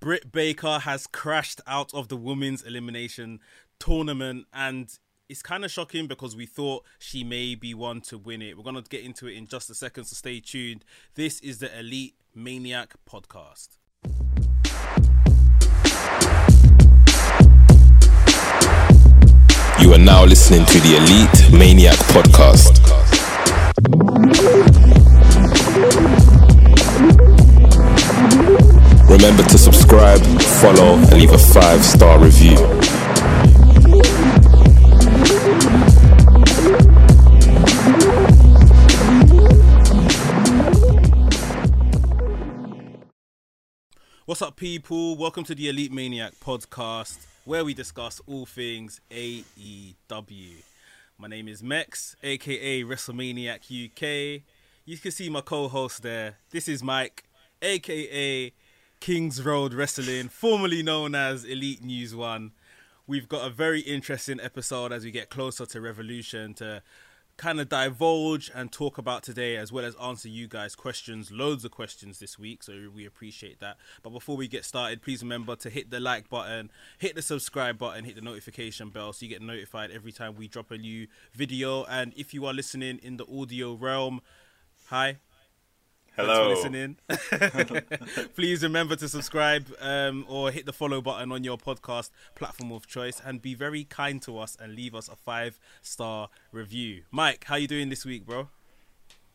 Britt Baker has crashed out of the women's elimination tournament, and it's kind of shocking because we thought she may be one to win it. We're going to get into it in just a second, so stay tuned. This is the Elite Maniac podcast. You are now listening to the Elite Maniac podcast. Remember to subscribe, follow, and leave a five star review. What's up, people? Welcome to the Elite Maniac podcast, where we discuss all things AEW. My name is Mex, aka WrestleManiac UK. You can see my co host there. This is Mike, aka Kings Road Wrestling, formerly known as Elite News One. We've got a very interesting episode as we get closer to Revolution to kind of divulge and talk about today, as well as answer you guys' questions. Loads of questions this week, so we appreciate that. But before we get started, please remember to hit the like button, hit the subscribe button, hit the notification bell so you get notified every time we drop a new video. And if you are listening in the audio realm, hi. Hello. Thanks for listening. Please remember to subscribe um, or hit the follow button on your podcast platform of choice, and be very kind to us and leave us a five star review. Mike, how you doing this week, bro?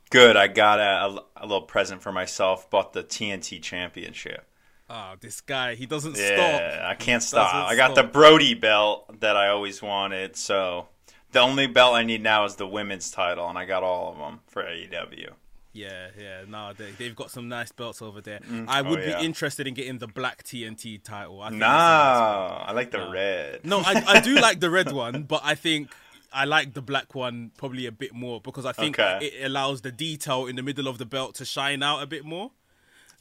Good. I got a, a, little present for myself. Bought the TNT Championship. Ah, this guy, he doesn't Yeah, stop. I can't stop. I got stop. the Brody belt that I always wanted. So the only belt I need now is the women's title, and I got all of them for AEW. Yeah, yeah, no, they, they've got some nice belts over there. I would oh, yeah. be interested in getting the black TNT title. I think Nah, nice I like the red. No, I, I do like the red one, but I think I like the black one probably a bit more because I think Okay. it allows the detail in the middle of the belt to shine out a bit more.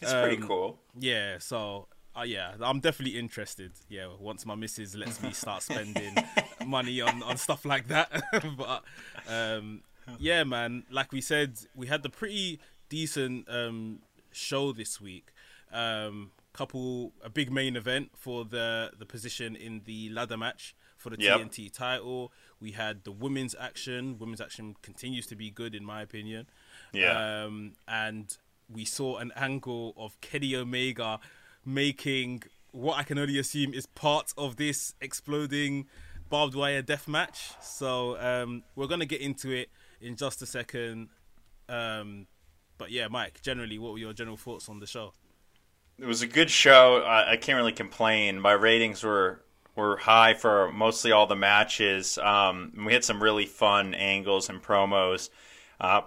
It's pretty um, cool. Yeah, so uh, yeah, I'm definitely interested. Yeah, once my missus lets me start spending money on, on stuff like that. but um, yeah, man, like we said, we had the pretty decent um, show this week. Um, couple a big main event for the the position in the ladder match for the Yep. TNT title. We had the women's action. Women's action continues to be good in my opinion. Yeah. Um, and we saw an angle of Kenny Omega making what I can only assume is part of this exploding barbed wire death match. So um, we're gonna get into it in just a second. Um, but yeah, Mike, generally, what were your general thoughts on the show? It was a good show. I, I can't really complain. My ratings were were high for mostly all the matches. Um, and we had some really fun angles and promos. Uh,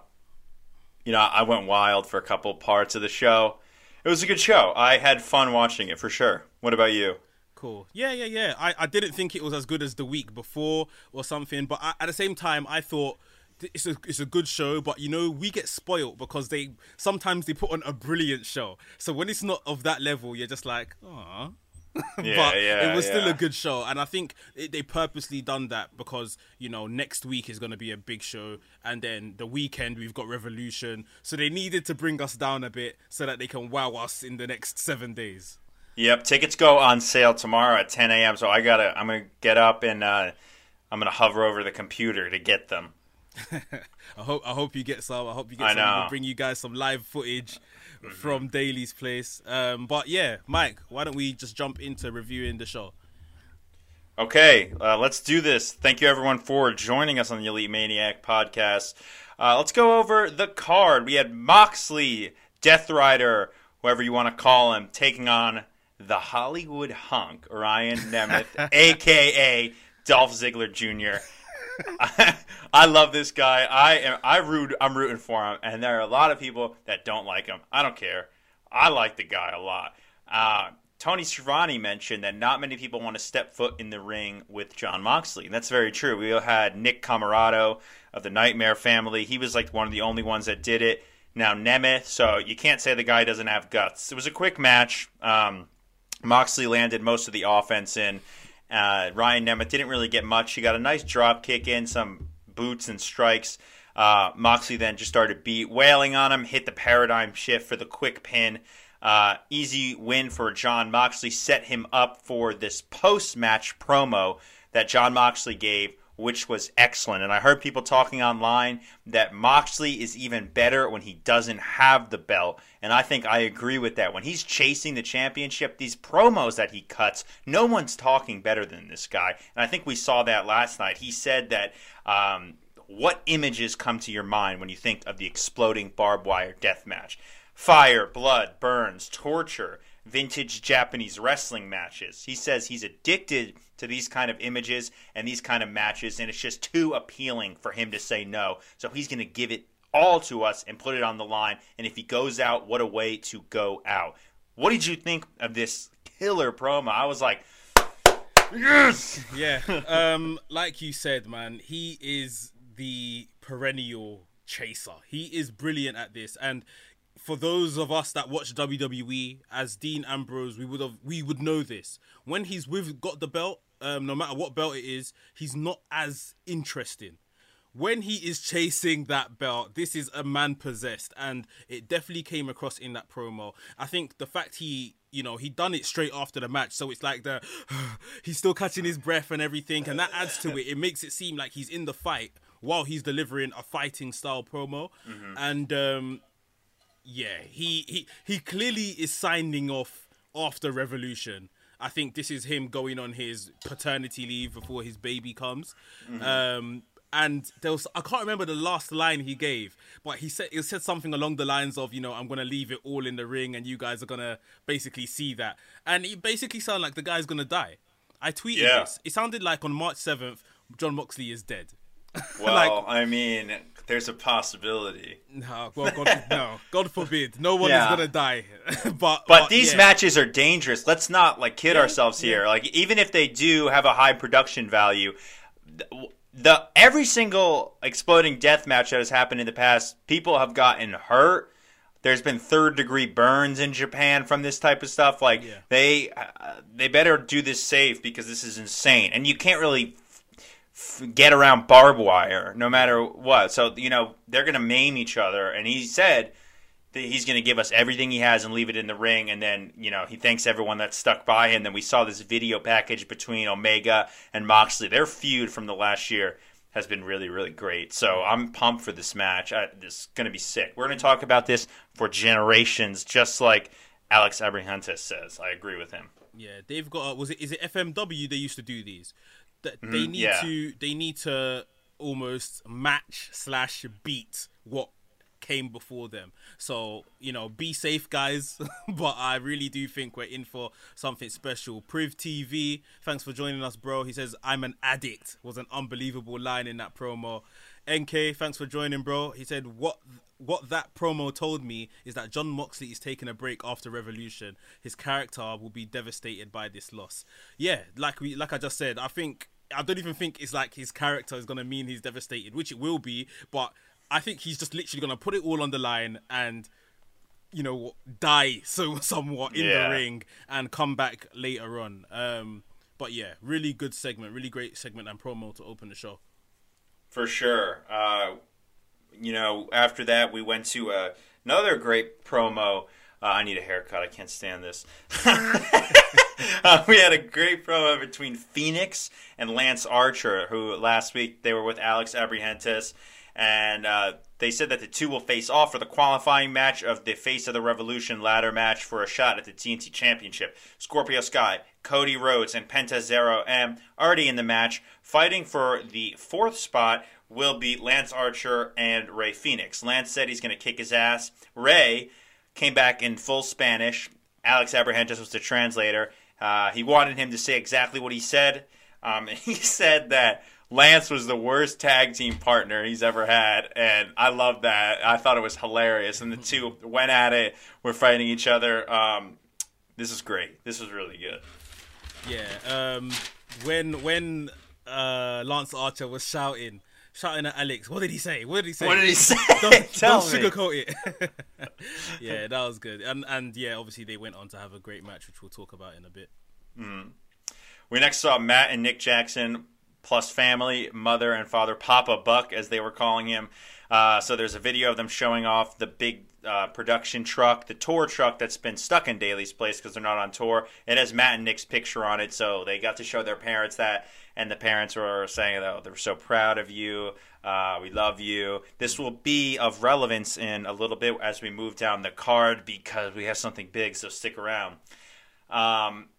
you know, I went wild for a couple parts of the show. It was a good show. I had fun watching it for sure. What about you? Cool. Yeah, yeah, yeah. I, I didn't think it was as good as the week before or something, but I, at the same time, I thought th- it's a it's a good show. But you know, we get spoilt because they sometimes they put on a brilliant show. So when it's not of that level, you're just like, ah. Yeah, but yeah, it was still a good show, and I think it, they purposely done that because you know next week is going to be a big show, and then the weekend we've got Revolution, so they needed to bring us down a bit so that they can wow us in the next seven days. Yep, tickets go on sale tomorrow at 10 a.m. So I gotta, I'm gonna get up and uh, I'm gonna hover over the computer to get them. I hope I hope you get some. I hope you get I some. We'll bring you guys some live footage from Daily's Place. Um, but yeah, Mike, why don't we just jump into reviewing the show? Okay, uh, let's do this. Thank you everyone for joining us on the Elite Maniac podcast. Uh, let's go over the card. We had Moxley, Death Rider, whoever you want to call him, taking on the Hollywood hunk, Ryan Nemeth, aka Dolph Ziggler Jr. I, love this guy. I am. I root. I'm rooting for him, and there are a lot of people that don't like him. I don't care. I like the guy a lot. Uh, Tony Schiavone mentioned that not many people want to step foot in the ring with Jon Moxley. And that's very true. We had Nick Comoroto of the Nightmare family. He was like one of the only ones that did it. Now Nemeth, so you can't say the guy doesn't have guts. It was a quick match. Um, Moxley landed most of the offense in. Uh, Ryan Nemeth didn't really get much. He got a nice drop kick in, some boots and strikes. Uh, Moxley then just started beat, wailing on him, hit the paradigm shift for the quick pin. Uh, easy win for Jon Moxley. Set him up for this post match promo that Jon Moxley gave, which was excellent. And I heard people talking online that Moxley is even better when he doesn't have the belt. And I think I agree with that. When he's chasing the championship, these promos that he cuts, no one's talking better than this guy. And I think we saw that last night. He said that. Um, what images come to your mind when you think of the exploding barbed wire death match? Fire, blood, burns, torture, vintage Japanese wrestling matches. He says he's addicted to these kind of images and these kind of matches, and it's just too appealing for him to say no. So he's going to give it all to us and put it on the line. And if he goes out, what a way to go out. What did you think of this killer promo? I was like, yes! Yeah. Um, like you said, man, he is the perennial chaser. He is brilliant at this. And for those of us that watch WWE as Dean Ambrose, we would have we would know this. When he's with got the belt, um, no matter what belt it is, he's not as interesting. When he is chasing that belt, this is a man possessed, and it definitely came across in that promo. I think the fact he, you know, he done it straight after the match, so it's like the he's still catching his breath and everything, and that adds to it. It makes it seem like he's in the fight while he's delivering a fighting style promo, Mm-hmm. and um, yeah, he he he clearly is signing off after Revolution. I think this is him going on his paternity leave before his baby comes. Um, and there was I can't remember the last line he gave, but he said he said something along the lines of, you know, I'm gonna leave it all in the ring, and you guys are gonna basically see that. And it basically sounded like the guy's gonna die. I tweeted Yeah. this. It sounded like on March 7th, Jon Moxley is dead. Well, Like- I mean, there's a possibility. No, well, God, no, God forbid, no one Yeah. is gonna die. but But these yeah. matches are dangerous. Let's not like kid ourselves here. Like even if they do have a high production value, the, the every single exploding death match that has happened in the past, people have gotten hurt. There's been third degree burns in Japan from this type of stuff. Like Yeah. they uh, they better do this safe because this is insane, and you can't really get around barbed wire no matter what. So you know they're gonna maim each other, and he said that he's going to give us everything he has and leave it in the ring. And then, you know, he thanks everyone that stuck by him. And then we saw this video package between Omega and Moxley. Their feud from the last year has been really, really great. So I'm pumped for this match. I, is going to be sick. We're going to talk about this for generations, just like Alex Abrahantes says. I agree with him. Yeah, they've got. Uh, was it? Is it FMW? They used to do these. That mm, they need yeah. to. They need to almost match slash beat what came before them. So you know, be safe, guys. but I really do think we're in for something special. Priv TV, thanks for joining us, bro. He says, "I'm an addict." Was an unbelievable line in that promo. NK, thanks for joining, bro. He said, "What what that promo told me is that Jon Moxley is taking a break after Revolution. His character will be devastated by this loss." Yeah, like we like I just said, I think I don't even think it's like his character is gonna mean he's devastated, which it will be, but I think he's just literally gonna put it all on the line and you know die so somewhat in Yeah. the ring and come back later on. Um, but yeah, really good segment, really great segment and promo to open the show. For sure. Uh, you know, after that, we went to uh, another great promo. Uh, I need a haircut. I can't stand this. uh, we had a great promo between Fenix and Lance Archer, who last week they were with Alex Abrahantes, and uh, they said that the two will face off for the qualifying match of the Face of the Revolution ladder match for a shot at the TNT Championship. Scorpio Sky, Cody Rhodes, and Penta Zero M already in the match, fighting for the fourth spot will be Lance Archer and Rey Fenix. Lance said he's going to kick his ass. Ray came back in full Spanish. Alex Abrahantes was the translator. Uh, he wanted him to say exactly what he said. Um, and he said that Lance was the worst tag team partner he's ever had, and I love that. I thought it was hilarious, and the two went at it. Were fighting each other. Um, this is great. This was really good. Yeah. Um, when when uh, Lance Archer was shouting, shouting at Alex, what did he say? What did he say? What did he say? Don't, don't sugarcoat it. Yeah, that was good. And and yeah, obviously they went on to have a great match, which we'll talk about in a bit. We next saw Matt and Nick Jackson plus family, mother and father, Papa Buck, as they were calling him. Uh, so there's a video of them showing off the big uh, production truck, the tour truck that's been stuck in Daily's Place because they're not on tour. It has Matt and Nick's picture on it, so they got to show their parents that, and the parents were saying, "Oh, they're so proud of you. Uh, we love you." This will be of relevance in a little bit as we move down the card because we have something big. So stick around. Um,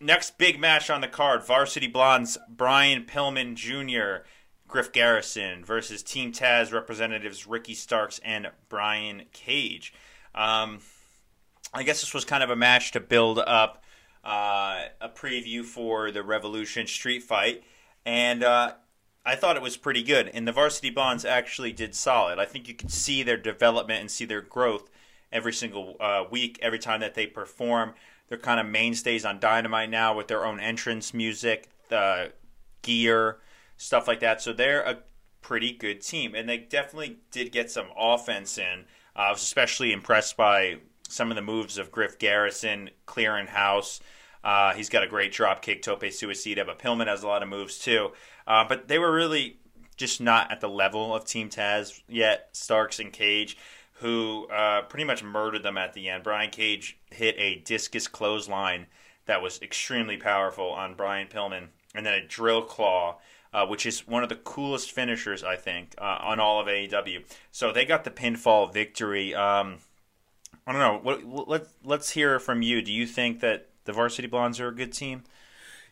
next big match on the card: Varsity Blondes Brian Pillman Jr. Griff Garrison versus Team Taz representatives Ricky Starks and Brian Cage. Um, I guess this was kind of a match to build up uh, a preview for the Revolution Street Fight, and uh, I thought it was pretty good. And the Varsity Blondes actually did solid. I think you can see their development and see their growth every single uh, week, every time that they perform. They're kind of mainstays on Dynamite now with their own entrance music, the gear stuff like that. So they're a pretty good team, and they definitely did get some offense in. Uh, I was especially impressed by some of the moves of Griff Garrison clearing house. Uh, he's got a great drop kick, tope suicida, but Pillman has a lot of moves too. Uh, but they were really just not at the level of Team Taz yet. Starks and Cage, who uh, pretty much murdered them at the end. Brian Cage hit a discus clothesline that was extremely powerful on Brian Pillman, and then a drill claw uh, which is one of the coolest finishers, I think, uh, on all of AEW. So they got the pinfall victory. Um, I don't know. What, let, let's hear from you. Do you think that the Varsity Blondes are a good team?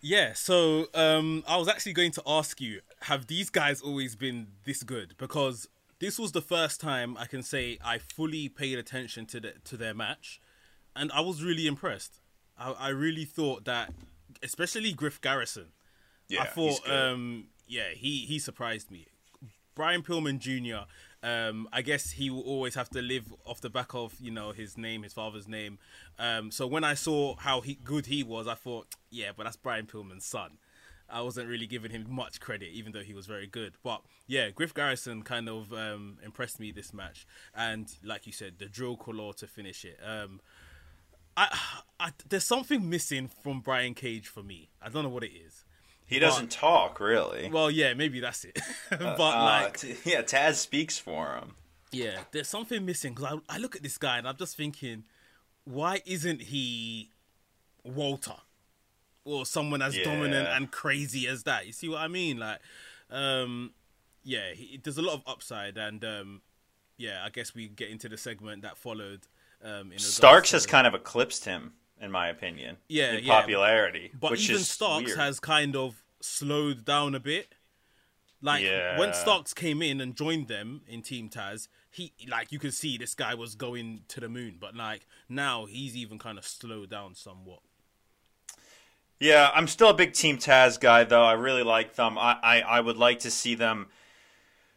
Yeah, so um, I was actually going to ask you have these guys always been this good? Because this was the first time I can say I fully paid attention to the, to their match, and I was really impressed. I, I really thought that, especially Griff Garrison, Yeah, I he's thought, good. um, yeah, he he surprised me. Brian Pillman Jr. Um, I guess he will always have to live off the back of you know his name, his father's name. Um, so when I saw how he, good he was, I thought, yeah, but that's Brian Pillman's son. I wasn't really giving him much credit, even though he was very good. But yeah, Griff Garrison kind of um, impressed me this match, and like you said, the drill claw to finish it. Um, I, I, there's something missing from Brian Cage for me. I don't know what it is. He doesn't talk really. Well, yeah, maybe that's it. but Uh, like, yeah, Taz speaks for him. yeah, there's something missing because I, I look at this guy and I'm just thinking, why isn't he Walter or someone as dominant and crazy as that? You see what I mean? Like, um, yeah, he, there's a lot of upside, and um, yeah, I guess we get into the segment that followed. Um, in Starks has kind of eclipsed him, in my opinion. Yeah, in yeah. popularity. But even Starks weird. has kind of slowed down a bit. Like Yeah. when Starks came in and joined them in Team Taz, he like you could see this guy was going to the moon. But like now he's even kind of slowed down somewhat. Yeah, I'm still a big Team Taz guy, though. I really like them. I, I, I would like to see them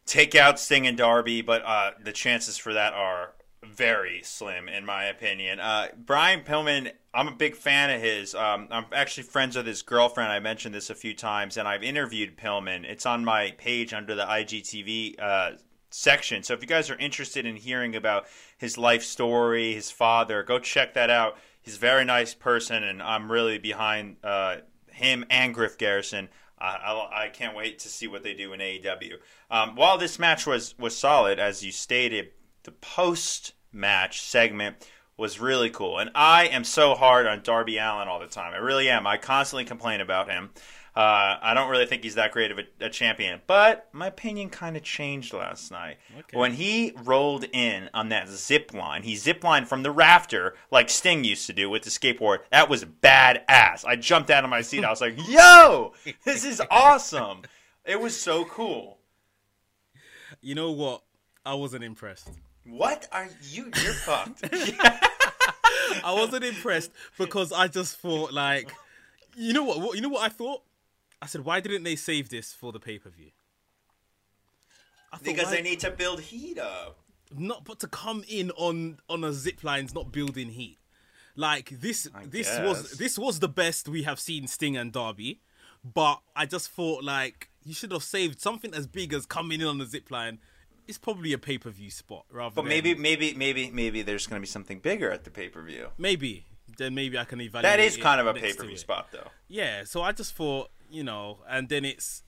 take out Sting and Darby, but uh, the chances for that are very slim, in my opinion. Uh, Brian Pillman, I'm a big fan of his. Um, I'm actually friends with his girlfriend. I mentioned this a few times, and I've interviewed Pillman. It's on my page under the IGTV uh, section. So if you guys are interested in hearing about his life story, his father, go check that out. He's a very nice person, and I'm really behind uh, him and Griff Garrison. I, I, can't wait to see what they do in AEW. Um, while this match was was solid, as you stated, the post match segment was really cool, and I am so hard on Darby Allin all the time. I really am. I constantly complain about him. Uh, I don't really think he's that great of a, a champion, but my opinion kind of changed last night Okay. when he rolled in on that zip line. He zip lined from the rafter like Sting used to do with the skateboard. That was badass. I jumped out of my seat. I was like, "Yo, this is awesome!" It was so cool. You know what? I wasn't impressed. What are you? You're fucked. I wasn't impressed because I just thought like, you know what? you know what I thought? I said, why didn't they save this for the pay per view? because they need to build heat up. not but to come in on on a zip line's not building heat. Like this this was this was the best we have seen Sting and Darby, but I just thought like you should have saved something as big as coming in on the zip line. It's probably a pay per view spot rather But than maybe, maybe, maybe, maybe there's going to be something bigger at the pay per view. maybe then maybe I can evaluate. That is kind of a pay per view spot, though. Yeah, so I just thought, you know, and then it's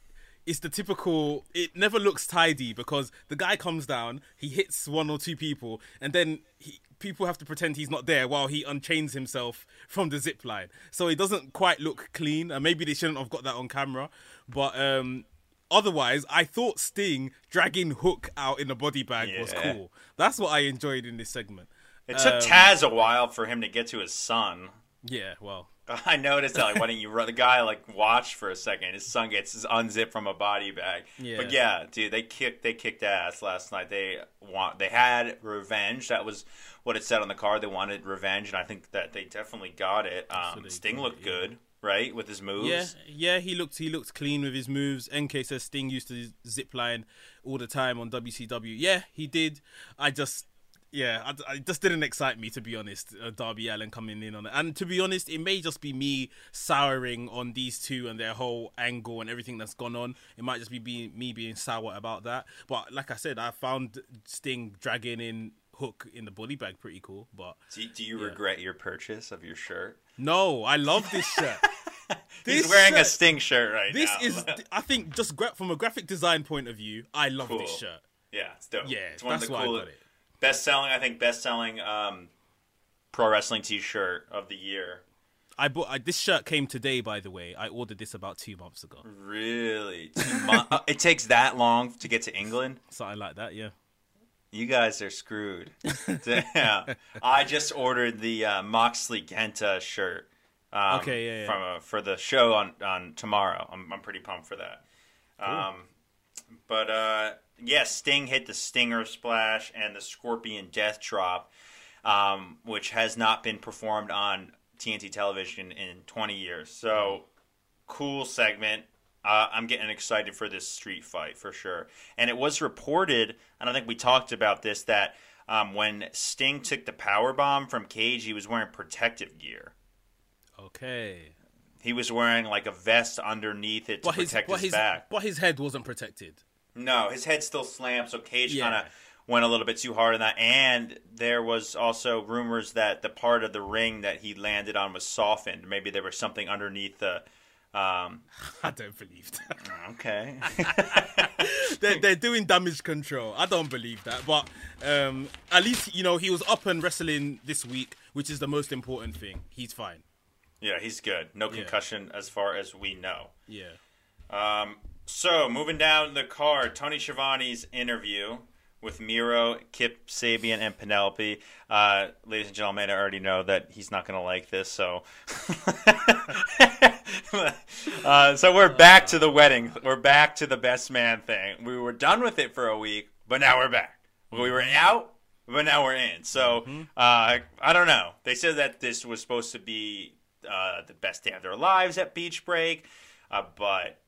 it's the typical. It never looks tidy because the guy comes down, he hits one or two people, and then he, people have to pretend he's not there while he unchains himself from the zip line. So it doesn't quite look clean, and maybe they shouldn't have got that on camera. But um, otherwise, I thought Sting dragging Hook out in a body bag was cool. That's what I enjoyed in this segment. It took Um, Taz a while for him to get to his son. Yeah, well, I noticed that. Like, why didn't you? run The guy like watched for a second. His son gets his unzipped from a body bag. Yeah. But yeah, dude, they kicked. They kicked ass last night. They want. They had revenge. That was what it said on the card. They wanted revenge, and I think that they definitely got it. Um, Sting looked yeah. good, right, with his moves. Yeah, yeah, he looked he looked clean with his moves. NK says Sting used to zip line all the time on WCW. Yeah, he did. I just yeah, I, I just didn't excite me to be honest. Uh, Darby Allin coming in on it, and to be honest, it may just be me souring on these two and their whole angle and everything that's gone on. It might just be being, me being sour about that. But like I said, I found Sting dragging in Hook in the body bag pretty cool. But Do, do you regret your purchase of your shirt? no, I love this shirt. He's This wearing a shirt- Sting shirt right This now. This is, I think, just gra- from a graphic design point of view, I love this shirt. yeah, it's dope. Yeah, it's one that's of the why cool I got it. best selling. I think best selling um, pro wrestling T-shirt of the year. I bought I, this shirt came today, by the way. I ordered this about two months ago, Really? Two mon- uh, it takes that long to get to England? something like that. Yeah. You guys are screwed. Damn. I just ordered the uh, Moxley Kenta shirt. Um, Okay, yeah, yeah. From uh, for the show on, on tomorrow. I'm I'm pretty pumped for that. Um, but uh, yeah, Sting hit the Stinger Splash and the Scorpion Death Drop, um, which has not been performed on TNT television in 20 years. So cool segment. Uh, I'm getting excited for this street fight for sure. And it was reported, and I think we talked about this, that um, when Sting took the power bomb from Cage, he was wearing protective gear. Okay. He was wearing like a vest underneath it to But protect but his, his back. but his head wasn't protected. No, his head still slammed, so Cage Yeah. kind of went a little bit too hard on that. And there was also rumors that the part of the ring that he landed on was softened. Maybe there was something underneath the. Um, I don't believe that. okay. they're, they're doing damage control. I don't believe that. But um, at least you know he was up and wrestling this week, which is the most important thing. He's fine. yeah, he's good. No Yeah. concussion as far as we know. Yeah. Um, so moving down the card, Tony Schiavone's interview with Miro, Kip Sabian, and Penelope. Uh, ladies and gentlemen, I already know that he's not going to like this, so. uh, so we're back to the wedding. We're back to the best man thing. We were done with it for a week, but now we're back. We were out, but now we're in. So uh, I don't know. They said that this was supposed to be uh, the best day of their lives at Beach Break, uh, but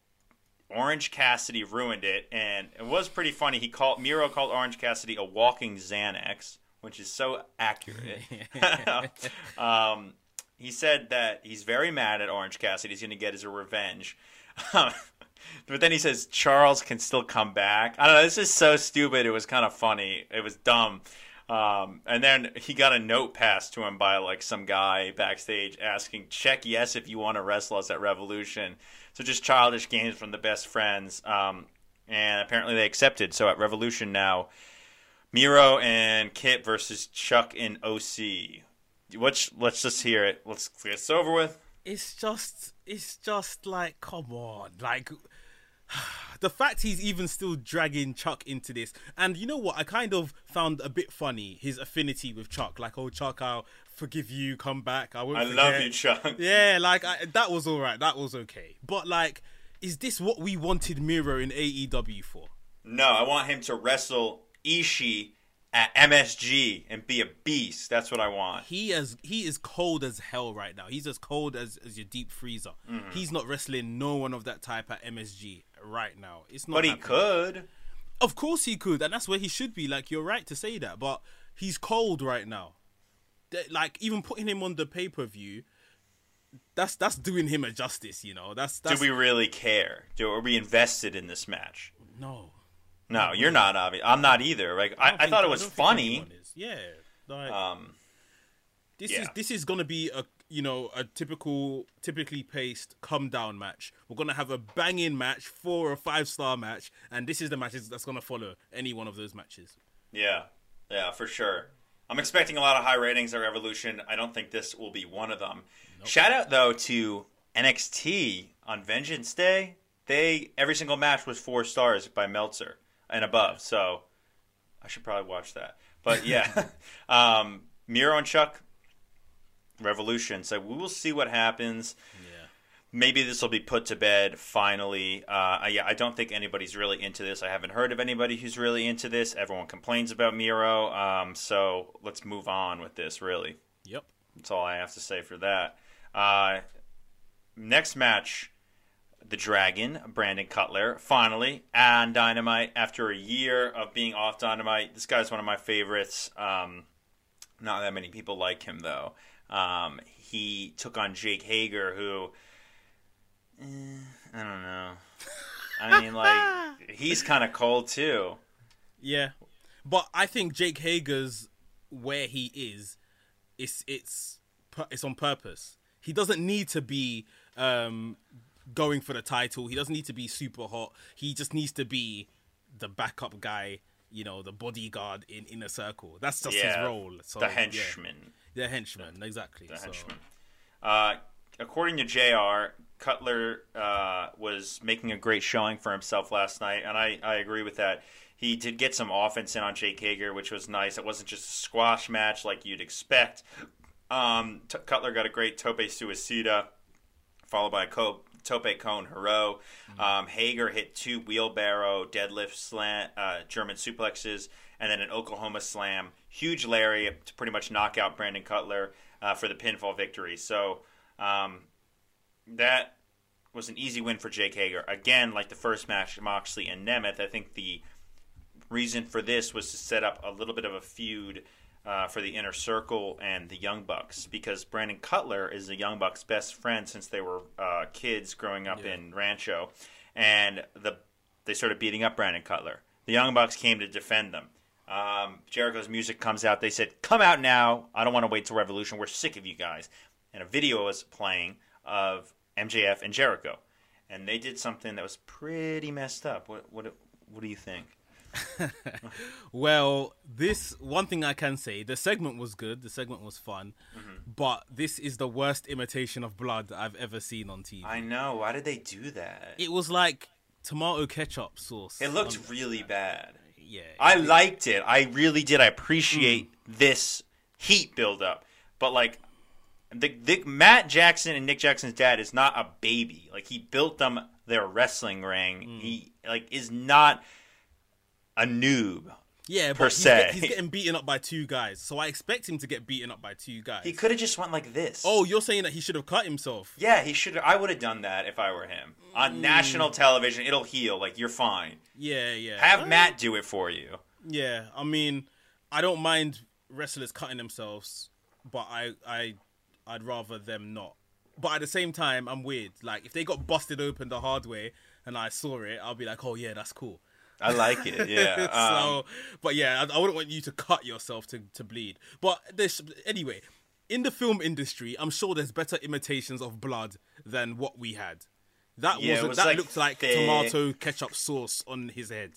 Orange Cassidy ruined it, and it was pretty funny. He called Miro called Orange Cassidy a walking Xanax, which is so accurate. um, he said that he's very mad at Orange Cassidy. He's going to get his revenge. but then he says Charles can still come back. I don't know. This is so stupid. It was kind of funny. It was dumb. Um, and then he got a note passed to him by like some guy backstage asking, "Check yes if you want to wrestle us at Revolution." So just childish games from the best friends. Um, and apparently they accepted. So at Revolution now, Miro and Kip versus Chuck and OC. Let's let's just hear it. Let's get this over with. it's just it's just like come on like the fact he's even still dragging chuck into this and you know what i kind of found a bit funny his affinity with chuck like oh chuck i'll forgive you come back i won't I forget. love you, Chuck. yeah like I, that was all right that was okay but like is this what we wanted miro in aew for No, I want him to wrestle Ishii at MSG and be a beast. That's what I want. he is he is cold as hell right now. He's as cold as, as your deep freezer. Mm-hmm. He's not wrestling no one of that type at MSG right now. It's not. But he happening. could. Of course he could, and that's where he should be. Like you're right to say that, but he's cold right now. That- Like even putting him on the pay per view, that's that's doing him a justice. You know, that's Do we really care? Do are we invested in this match? no. No, you're not obvious. I'm not either. Like I, I, think- thought it was funny. Yeah, like Um, this yeah. is this is gonna be a you know, a typical, typically paced come down match. We're gonna have a banging match, four or five star match, and this is the matches that's gonna follow any one of those matches. Yeah, yeah, for sure. I'm expecting a lot of high ratings at Revolution. I don't think this will be one of them. Shout out though to NXT on Vengeance Day. They every single match was four stars by Meltzer and above. So I should probably watch that. But yeah, um, Miro and Chuck Revolution. So we will see what happens. Yeah. Maybe this will be put to bed finally. Uh, yeah, I don't think anybody's really into this. I haven't heard of anybody who's really into this. Everyone complains about Miro. Um, so let's move on with this. Really, Yep. that's all I have to say for that. Uh, next match, the Dragon, Brandon Cutler, finally on Dynamite after a year of being off Dynamite. This guy's one of my favorites. Um, not that many people like him though. Um, he took on Jake Hager, who eh, I don't know. I mean, like he's kind of cold too. Yeah, but I think Jake Hager's where he is, it's it's it's on purpose. He doesn't need to be um, going for the title. He doesn't need to be super hot. He just needs to be the backup guy. You know, the bodyguard in inner circle. That's just Yeah, his role. So, the yeah. henchman. the henchman, exactly. the so, henchman. Uh, according to Jr., Cutler uh, was making a great showing for himself last night, and I, I agree with that. He did get some offense in on Jake Hager, which was nice. It wasn't just a squash match like you'd expect. Um, T- Cutler got a great tope suicida, followed by a co- tope con hilo. Um, Hager hit two wheelbarrow deadlift slant uh, German suplexes, and then an Oklahoma slam, huge lariat to pretty much knock out Brandon Cutler uh, for the pinfall victory. So um, that was an easy win for Jake Hager. Again, like the first match, Moxley and Nemeth. I think the reason for this was to set up a little bit of a feud uh, for the inner circle and the Young Bucks because Brandon Cutler is the Young Bucks' best friend since they were uh, kids growing up Yeah. in Rancho, and the they started beating up Brandon Cutler. The Young Bucks came to defend them. Um, Jericho's music comes out. They said, "Come out now! I don't want to wait till Revolution. We're sick of you guys." And a video was playing of MJF and Jericho, and they did something that was pretty messed up. What what what do you think? Well, this one thing I can say, the segment was good. The segment was fun, Mm-hmm. but this is the worst imitation of blood I've ever seen on TV. I know. Why did they do that? It was like tomato ketchup sauce. It looked Um, really bad. yeah. I liked it. I really did. I appreciate Hmm. this heat buildup. But like the, the Matt Jackson and Nick Jackson's dad is not a baby. Like he built them their wrestling ring. Hmm. He like is not a noob. yeah, per but he's, se. get- he's getting beaten up by two guys, so I expect him to get beaten up by two guys. He could have just went like this. oh, you're saying that he should have cut himself? yeah, he should. I would have done that if I were him Hmm. on national television. It'll heal. Like you're fine. Yeah, yeah. Have Uh, Matt do it for you. Yeah, I mean, I don't mind wrestlers cutting themselves, but I, I, I'd rather them not. But at the same time, I'm weird. Like if they got busted open the hard way and I saw it, I'll be like, oh yeah, that's cool. I like it. Yeah. Um, so, but yeah, I, I wouldn't want you to cut yourself to, to bleed. But this anyway, in the film industry, I'm sure there's better imitations of blood than what we had. That Yeah, wasn't. was, that like, looked like thick. tomato ketchup sauce on his head.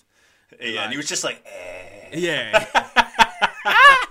yeah, and he was just like, eh. Yeah.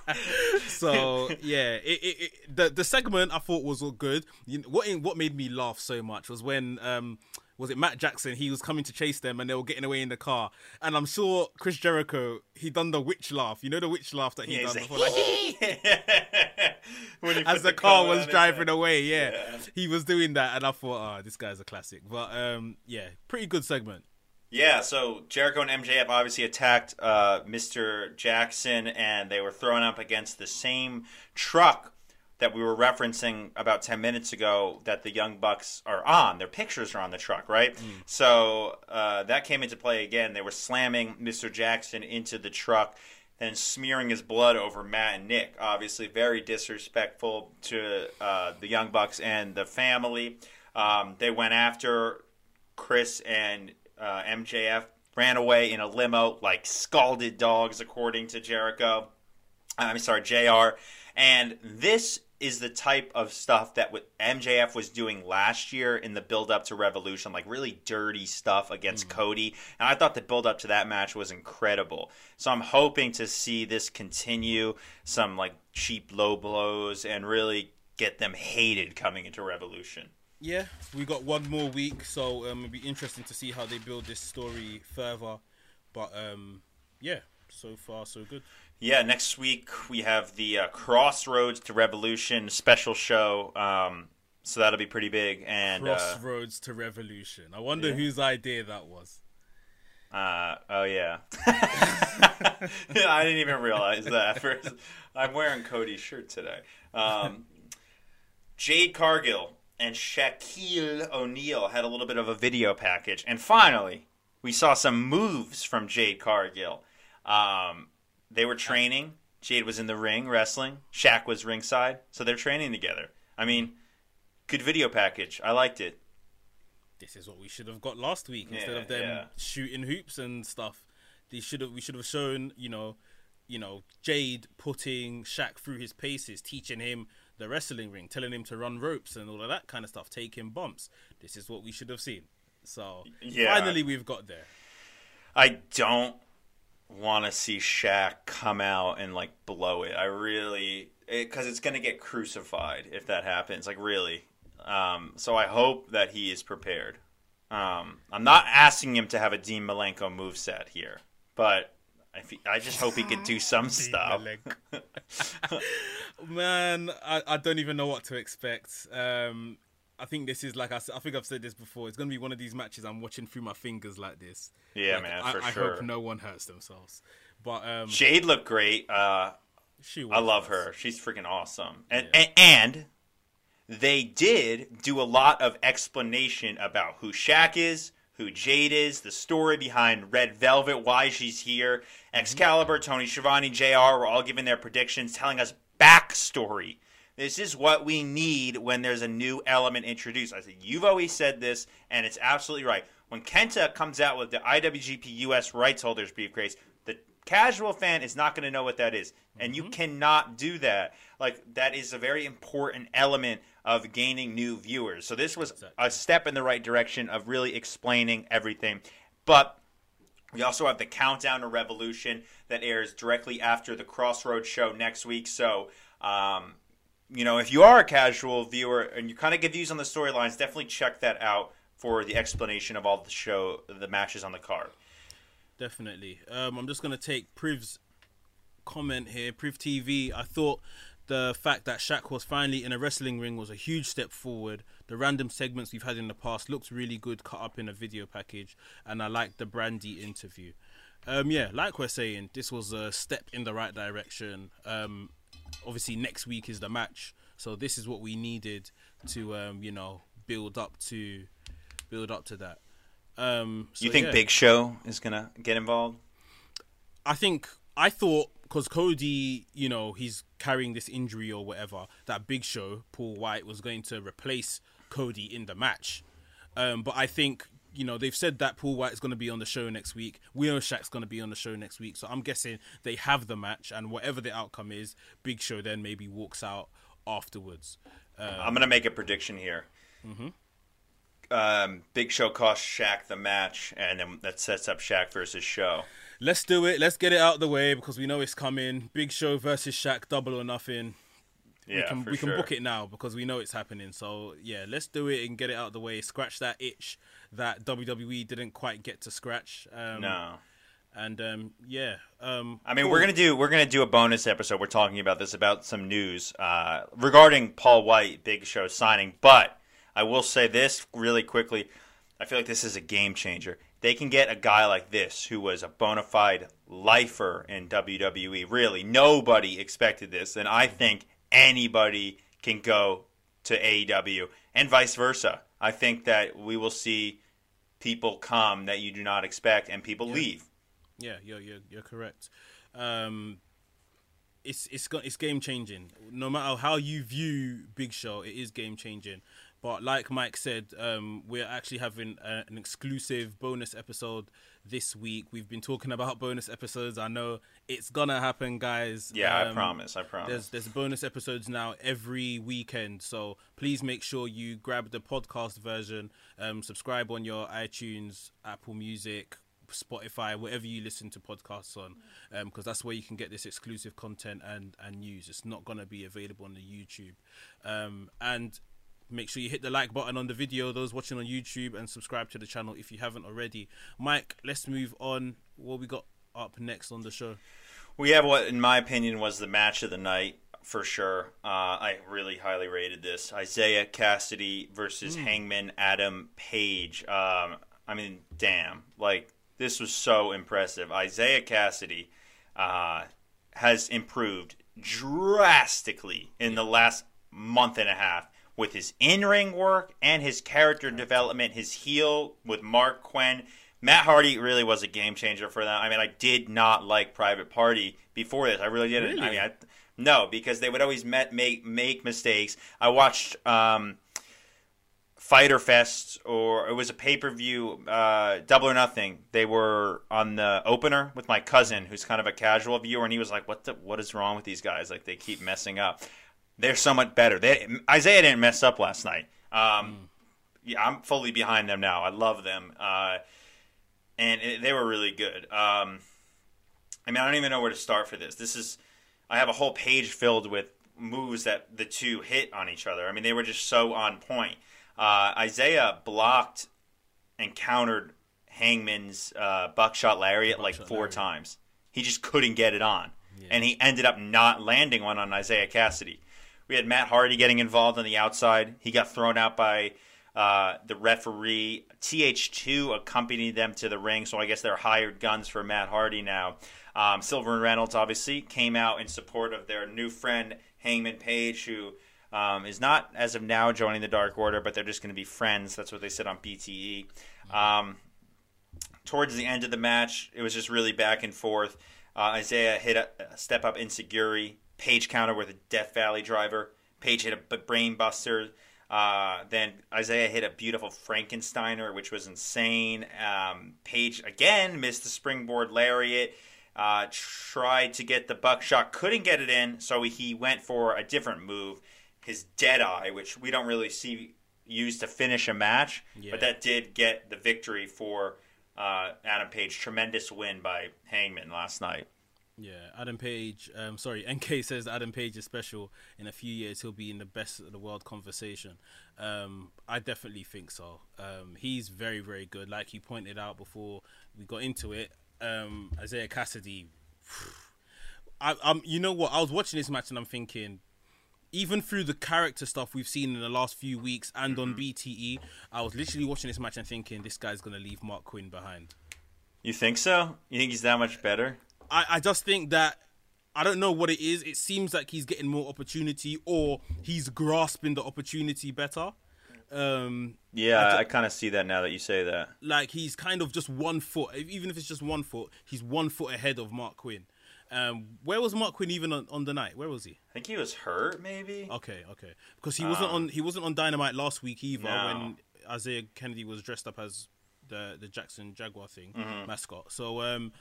so yeah, it, it, it, the the segment I thought was all good. You know, what what made me laugh so much was when um was it Matt Jackson? He was coming to chase them and they were getting away in the car. And I'm sure Chris Jericho he done the witch laugh. You know the witch laugh that he Yeah, done before, like, like, When he as put the car was driving away. Yeah. Yeah. he was doing that, and I thought, oh, this guy's a classic. But um, yeah, pretty good segment. Yeah, so Jericho and MJF obviously attacked uh, Mr. Jackson, and they were thrown up against the same truck that we were referencing about 10 minutes ago that the Young Bucks are on. Their pictures are on the truck, right? So uh, that came into play again. They were slamming Mr. Jackson into the truck, and smearing his blood over Matt and Nick. Obviously, very disrespectful to uh, the Young Bucks and the family. Um, they went after Chris and uh, MJF ran away in a limo like scalded dogs, according to Jericho. I'm sorry, JR. And this is the type of stuff that MJF was doing last year in the build up to Revolution, like really dirty stuff against Cody. And I thought the build up to that match was incredible. So I'm hoping to see this continue, some like cheap low blows, and really get them hated coming into Revolution. Yeah, we got one more week, so um, it'll be interesting to see how they build this story further. But um, yeah, so far so good. Yeah, next week we have the uh, Crossroads to Revolution special show. Um, so that'll be pretty big. And uh, Crossroads to Revolution. I wonder whose idea that was. uh, oh yeah, I didn't even realize that. First, I'm wearing Cody's shirt today. Um, Jade Cargill and Shaquille O'Neal had a little bit of a video package, and finally we saw some moves from Jade Cargill. Um, they were training. Jade was in the ring wrestling. Shaq was ringside, so they're training together. I mean, good video package. I liked it. This is what we should have got last week instead Yeah, of them yeah. shooting hoops and stuff. They should have. We should have shown you know, you know, Jade putting Shaq through his paces, teaching him the wrestling ring, telling him to run ropes and all of that kind of stuff, taking bumps. This is what we should have seen. So Yeah. finally, we've got there. I don't want to see Shaq come out and like blow it. I really because it's going to get crucified if that happens. Like really. Um, so I hope that he is prepared. Um, I'm not asking him to have a Dean Malenko moveset here, but I, I just hope he could do some stuff. Man, I, I don't even know what to expect. Um, I think this is like I, I think I've said this before. It's gonna be one of these matches I'm watching through my fingers like this. Yeah, Like, man, I, for I sure. hope no one hurts themselves. But um, Jade looked great. Uh, she I love her. She's freaking awesome. And, Yeah. and and they did do a lot of explanation about who Shaq is, who Jade is, the story behind Red Velvet, why she's here. Mm-hmm. Excalibur, Tony Schiavone, JR were all giving their predictions, telling us backstory. This is what we need when there's a new element introduced. I said, you've always said this, and it's absolutely right. When Kenta comes out with the IWGP US rights holders briefcase, the casual fan is not going to know what that is. And you cannot do that. Like, that is a very important element of gaining new viewers. So, this was a step in the right direction of really explaining everything. But we also have the Countdown to Revolution that airs directly after the Crossroads show next week. So, um, you know, if you are a casual viewer and you kind of get views on the storylines, definitely check that out for the explanation of all the show, the matches on the card. Definitely. Um, I'm just gonna take Priv's comment here. Priv TV. I thought the fact that Shaq was finally in a wrestling ring was a huge step forward. The random segments we've had in the past looked really good, cut up in a video package, and I liked the Brandi interview. Um, yeah, like we're saying, this was a step in the right direction. Um, obviously, next week is the match, so this is what we needed to, um, you know, build up to, build up to that. Um, so you think yeah. Big Show is gonna get involved? I think I thought because Cody, you know, he's carrying this injury or whatever, that Big Show, Paul White, was going to replace Cody in the match. Um, but I think you know they've said that Paul White is going to be on the show next week. We know Shaq's going to be on the show next week, so I'm guessing they have the match, and whatever the outcome is, Big Show then maybe walks out afterwards. Um, I'm gonna make a prediction here. Um, Big Show cost Shaq the match, and then that sets up Shaq versus Show. let's do it. Let's get it out of the way because we know it's coming. Big Show versus Shaq, double or nothing. Yeah, we can we can sure. book it now because we know it's happening. So yeah, let's do it and get it out of the way. Scratch that itch that WWE didn't quite get to scratch. Um, No. And um, yeah, um, I mean, cool. we're gonna do we're gonna do a bonus episode. We're talking about this about some news uh, regarding Paul White, Big Show signing. But I will say this really quickly: I feel like this is a game changer. They can get a guy like this who was a bona fide lifer in WWE. Really, nobody expected this, and I think anybody can go to AEW and vice versa. I think that we will see people come that you do not expect, and people leave. Yeah, you're you're, you're correct. Um, it's it's got it's game changing. No matter how you view Big Show, it is game changing. But like Mike said, um, we're actually having a, an exclusive bonus episode this week. We've been talking about bonus episodes. I know it's gonna happen, guys. Yeah, I Um, promise. I promise. There's there's bonus episodes now every weekend, so please make sure you grab the podcast version. Um, subscribe on your iTunes, Apple Music, Spotify, wherever you listen to podcasts on, because that's where you can get this exclusive content and and news. It's not gonna be available on the YouTube, um, and make sure you hit the like button on the video those watching on youtube and subscribe to the channel if you haven't already mike let's move on what we got up next on the show We have what, in my opinion, was the match of the night for sure. Uh, I really highly rated this: Isiah Kassidy versus Hangman Adam Page. Um, I mean, damn! Like this was so impressive. Isiah Kassidy uh, has improved drastically in the last month and a half with his in-ring work and his character development. His heel with Marq Quen. Matt Hardy really was a game changer for them. I mean, I did not like Private Party before this. I really didn't. I mean, I, no, because they would always met, make make mistakes. I watched um, Fighter Fest, or it was a pay per view, uh, Double or Nothing. They were on the opener with my cousin, who's kind of a casual viewer, and he was like, "What the? What is wrong with these guys? Like they keep messing up. They're so much better." They, Isiah didn't mess up last night. Um, Yeah, I'm fully behind them now. I love them, uh, and it, they were really good. Um, I mean, I don't even know where to start for this. This is, I have a whole page filled with moves that the two hit on each other. I mean, they were just so on point. Uh, Isiah blocked and countered Hangman's uh, buckshot lariat like four lariat. times. He just couldn't get it on, and he ended up not landing one on Isiah Kassidy. We had Matt Hardy getting involved on the outside. He got thrown out by uh, the referee. TH2 accompanied them to the ring, so I guess they're hired guns for Matt Hardy now. Um, Silver and Reynolds obviously came out in support of their new friend Hangman Page, who um, is not as of now joining the Dark Order, but they're just going to be friends. That's what they said on BTE. Um, towards the end of the match, it was just really back and forth. Uh, Isiah hit a, step up enzuigiri. Page counter with a Death Valley driver. Page hit a brain buster. Uh, then Isiah hit a beautiful Frankensteiner, which was insane. Um, Page again missed the springboard lariat. Uh, tried to get the buckshot, couldn't get it in, so he went for a different move, his dead eye, which we don't really see used to finish a match, Yeah. but that did get the victory for uh, Adam Page. Tremendous win by Hangman last night. Yeah, Adam Page. Um, sorry, NK says that Adam Page is special. In a few years, he'll be in the best of the world conversation. Um, I definitely think so. Um, he's very, very good. Like you pointed out before we got into it, um, Isiah Kassidy. I, um, you know what? I was watching this match and I'm thinking, even through the character stuff we've seen in the last few weeks and on BTE, I was literally watching this match and thinking this guy's gonna leave Marq Quen behind. You think so? You think he's that much better? I, I just think that I don't know what it is. It seems like he's getting more opportunity, or he's grasping the opportunity better. Um, Yeah, I, kind of see that now that you say that. like he's kind of just one foot, even if it's just one foot, he's one foot ahead of Marq Quen. Um, where was Marq Quen even on, on the night? Where was he? I think he was hurt, maybe. Okay, okay, because he wasn't on he wasn't on Dynamite last week either No. when Isiah Kassidy was dressed up as the the Jackson Jaguar thing Mm-hmm. mascot. So um,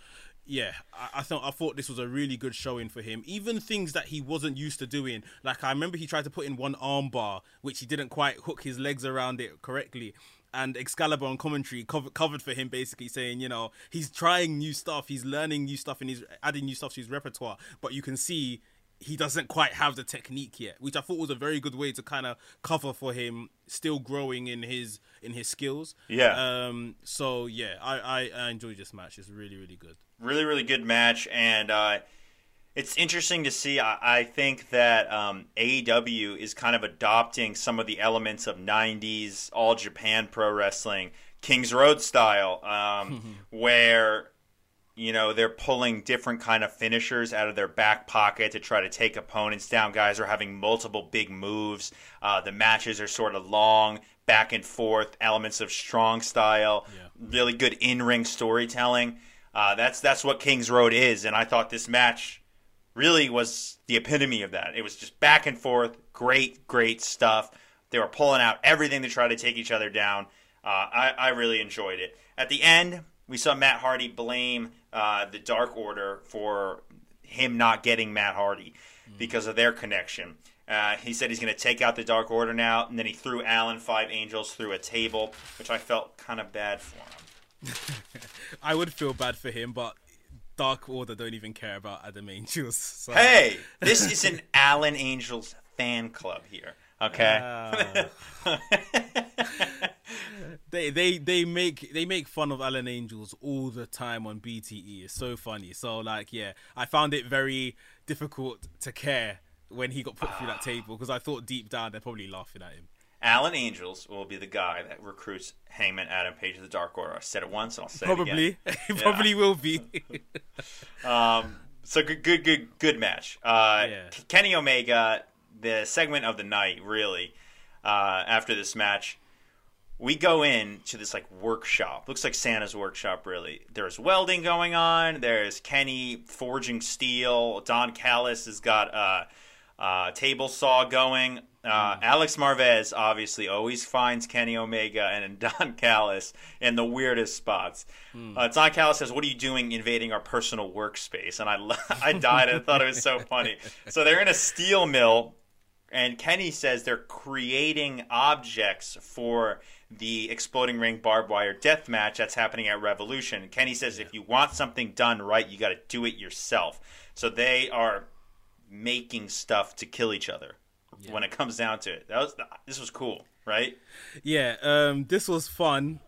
yeah, I, I thought I thought this was a really good showing for him. Even things that he wasn't used to doing, like I remember he tried to put in one arm bar which he didn't quite hook his legs around it correctly. And Excalibur on commentary covered, covered for him, basically saying, you know, he's trying new stuff, he's learning new stuff, and he's adding new stuff to his repertoire. But you can see he doesn't quite have the technique yet, which I thought was a very good way to kind of cover for him, still growing in his in his skills. Yeah. Um. So yeah, I I, I enjoyed this match. It's really really good. really really good match and uh, it's interesting to see i, I think that um, aew is kind of adopting some of the elements of 90s all japan pro wrestling kings road style um, where you know they're pulling different kind of finishers out of their back pocket to try to take opponents down guys are having multiple big moves uh, the matches are sort of long back and forth elements of strong style Yeah. really good in-ring storytelling uh, that's that's what king's road is and i thought this match really was the epitome of that it was just back and forth great great stuff They were pulling out everything to try to take each other down. Uh, I, I really enjoyed it. At the end, we saw Matt Hardy blame uh, the Dark Order for him not getting Matt Hardy because of their connection. Uh, he said he's going to take out the Dark Order now, and then he threw Alan Five Angels through a table, which I felt kind of bad for him. I would feel bad for him, but Dark Order don't even care about Adam Angels. So. Hey, this is an Alan Angels fan club here. Okay. Ah. they they they make they make fun of Alan Angels all the time on BTE. It's so funny. So like yeah, I found it very difficult to care when he got put through that table because I thought deep down they're probably laughing at him. Alan Angels will be the guy that recruits Hangman Adam Page of the Dark Order. I said it once, and I'll say it Probably, it probably will be. Um, so good, good, good, good match. Uh, Yeah. Kenny Omega, the segment of the night, really. Uh, after this match, we go in to this like workshop. Looks like Santa's workshop, really. There's welding going on. There's Kenny forging steel. Don Callis has got a, a table saw going. Uh, Alex Marvez obviously always finds Kenny Omega and Don Callis in the weirdest spots. Uh, Don Callis says, "What are you doing invading our personal workspace?" And I, I died. I thought it was so funny. So they're in a steel mill and Kenny says they're creating objects for the exploding ring barbed wire death match that's happening at Revolution. Kenny says if you want something done right, you got to do it yourself. So they are making stuff to kill each other when it comes down to it. That was this was cool, right? Yeah, um, this was fun.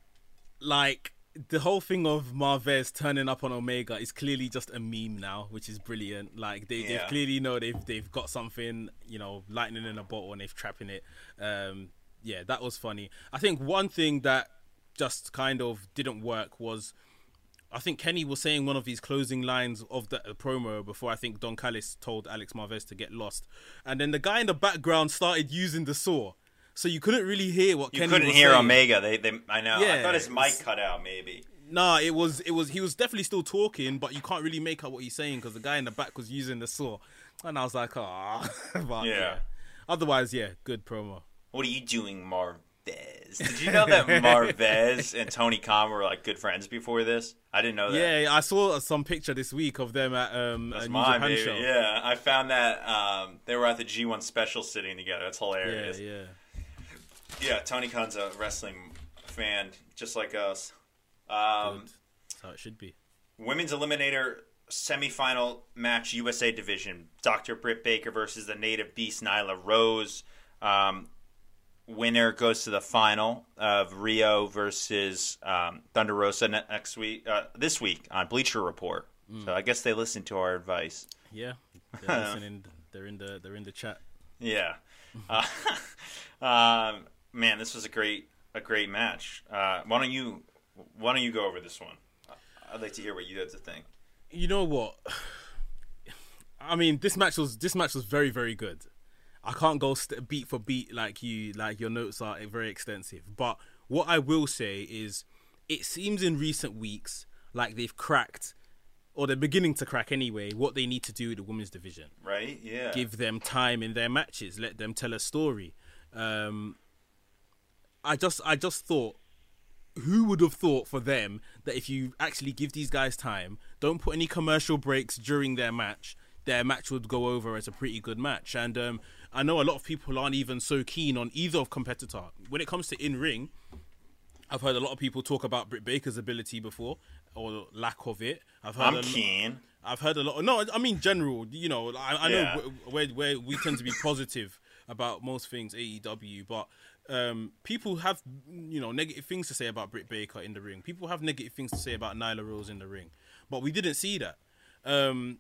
Like the whole thing of Marvez turning up on Omega is clearly just a meme now, which is brilliant. Like they, they clearly know they've they've got something, you know, lightning in a bottle and they've trapping it. Um, yeah, that was funny. I think one thing that just kind of didn't work was. I think Kenny was saying one of his closing lines of the promo before I think Don Callis told Alex Marvez to get lost, and then the guy in the background started using the saw, so you couldn't really hear what You Kenny couldn't was hear saying. Omega. They, they I know. Yeah, I thought his mic cut out maybe. Nah, it was it was he was definitely still talking, but you can't really make out what he's saying because the guy in the back was using the saw, and I was like, ah, Yeah. yeah. Otherwise, yeah, good promo. What are you doing, Marvez? Did you know that Marvez and Tony Khan were like good friends before this? I didn't know that. Yeah, I saw some picture this week of them at um That's a New mine, Japan baby. show. Yeah, I found that um, they were at the G1 special sitting together. That's hilarious. yeah. Yeah, Yeah, Tony Khan's a wrestling fan, just like us. Um, Good. That's how it should be. women's Eliminator semifinal match, USA division. Dr. Britt Baker versus the native beast Nyla Rose. Um, winner goes to the final of Ryo versus um, Thunder Rosa next week. Uh, this week on Bleacher Report. So I guess they listened to our advice. Yeah, they're listening. They're in the they're in the chat. Yeah. Uh, um, man, this was a great a great match. Uh, why don't you why don't you go over this one? I'd like to hear what you had to think. You know what? I mean, this match was this match was very very good. I can't go st- beat for beat like you like your notes are very extensive. But what I will say is, it seems in recent weeks like they've cracked, or they're beginning to crack anyway, what they need to do with the women's division. Right? Yeah. Give them time in their matches. Let them tell a story. Um, I just I just thought who would have thought for them that if you actually give these guys time, don't put any commercial breaks during their match, their match would go over as a pretty good match. And um, I know a lot of people aren't even so keen on either of competitor. When it comes to in ring, I've heard a lot of people talk about Britt Baker's ability before or lack of it. I've heard I'm a keen. I've heard a lot. No, I mean general. You know, I, I know Yeah. wh- where where we tend to be positive about most things AEW, but um, people have you know negative things to say about Britt Baker in the ring. People have negative things to say about Nyla Rose in the ring, but we didn't see that. Um,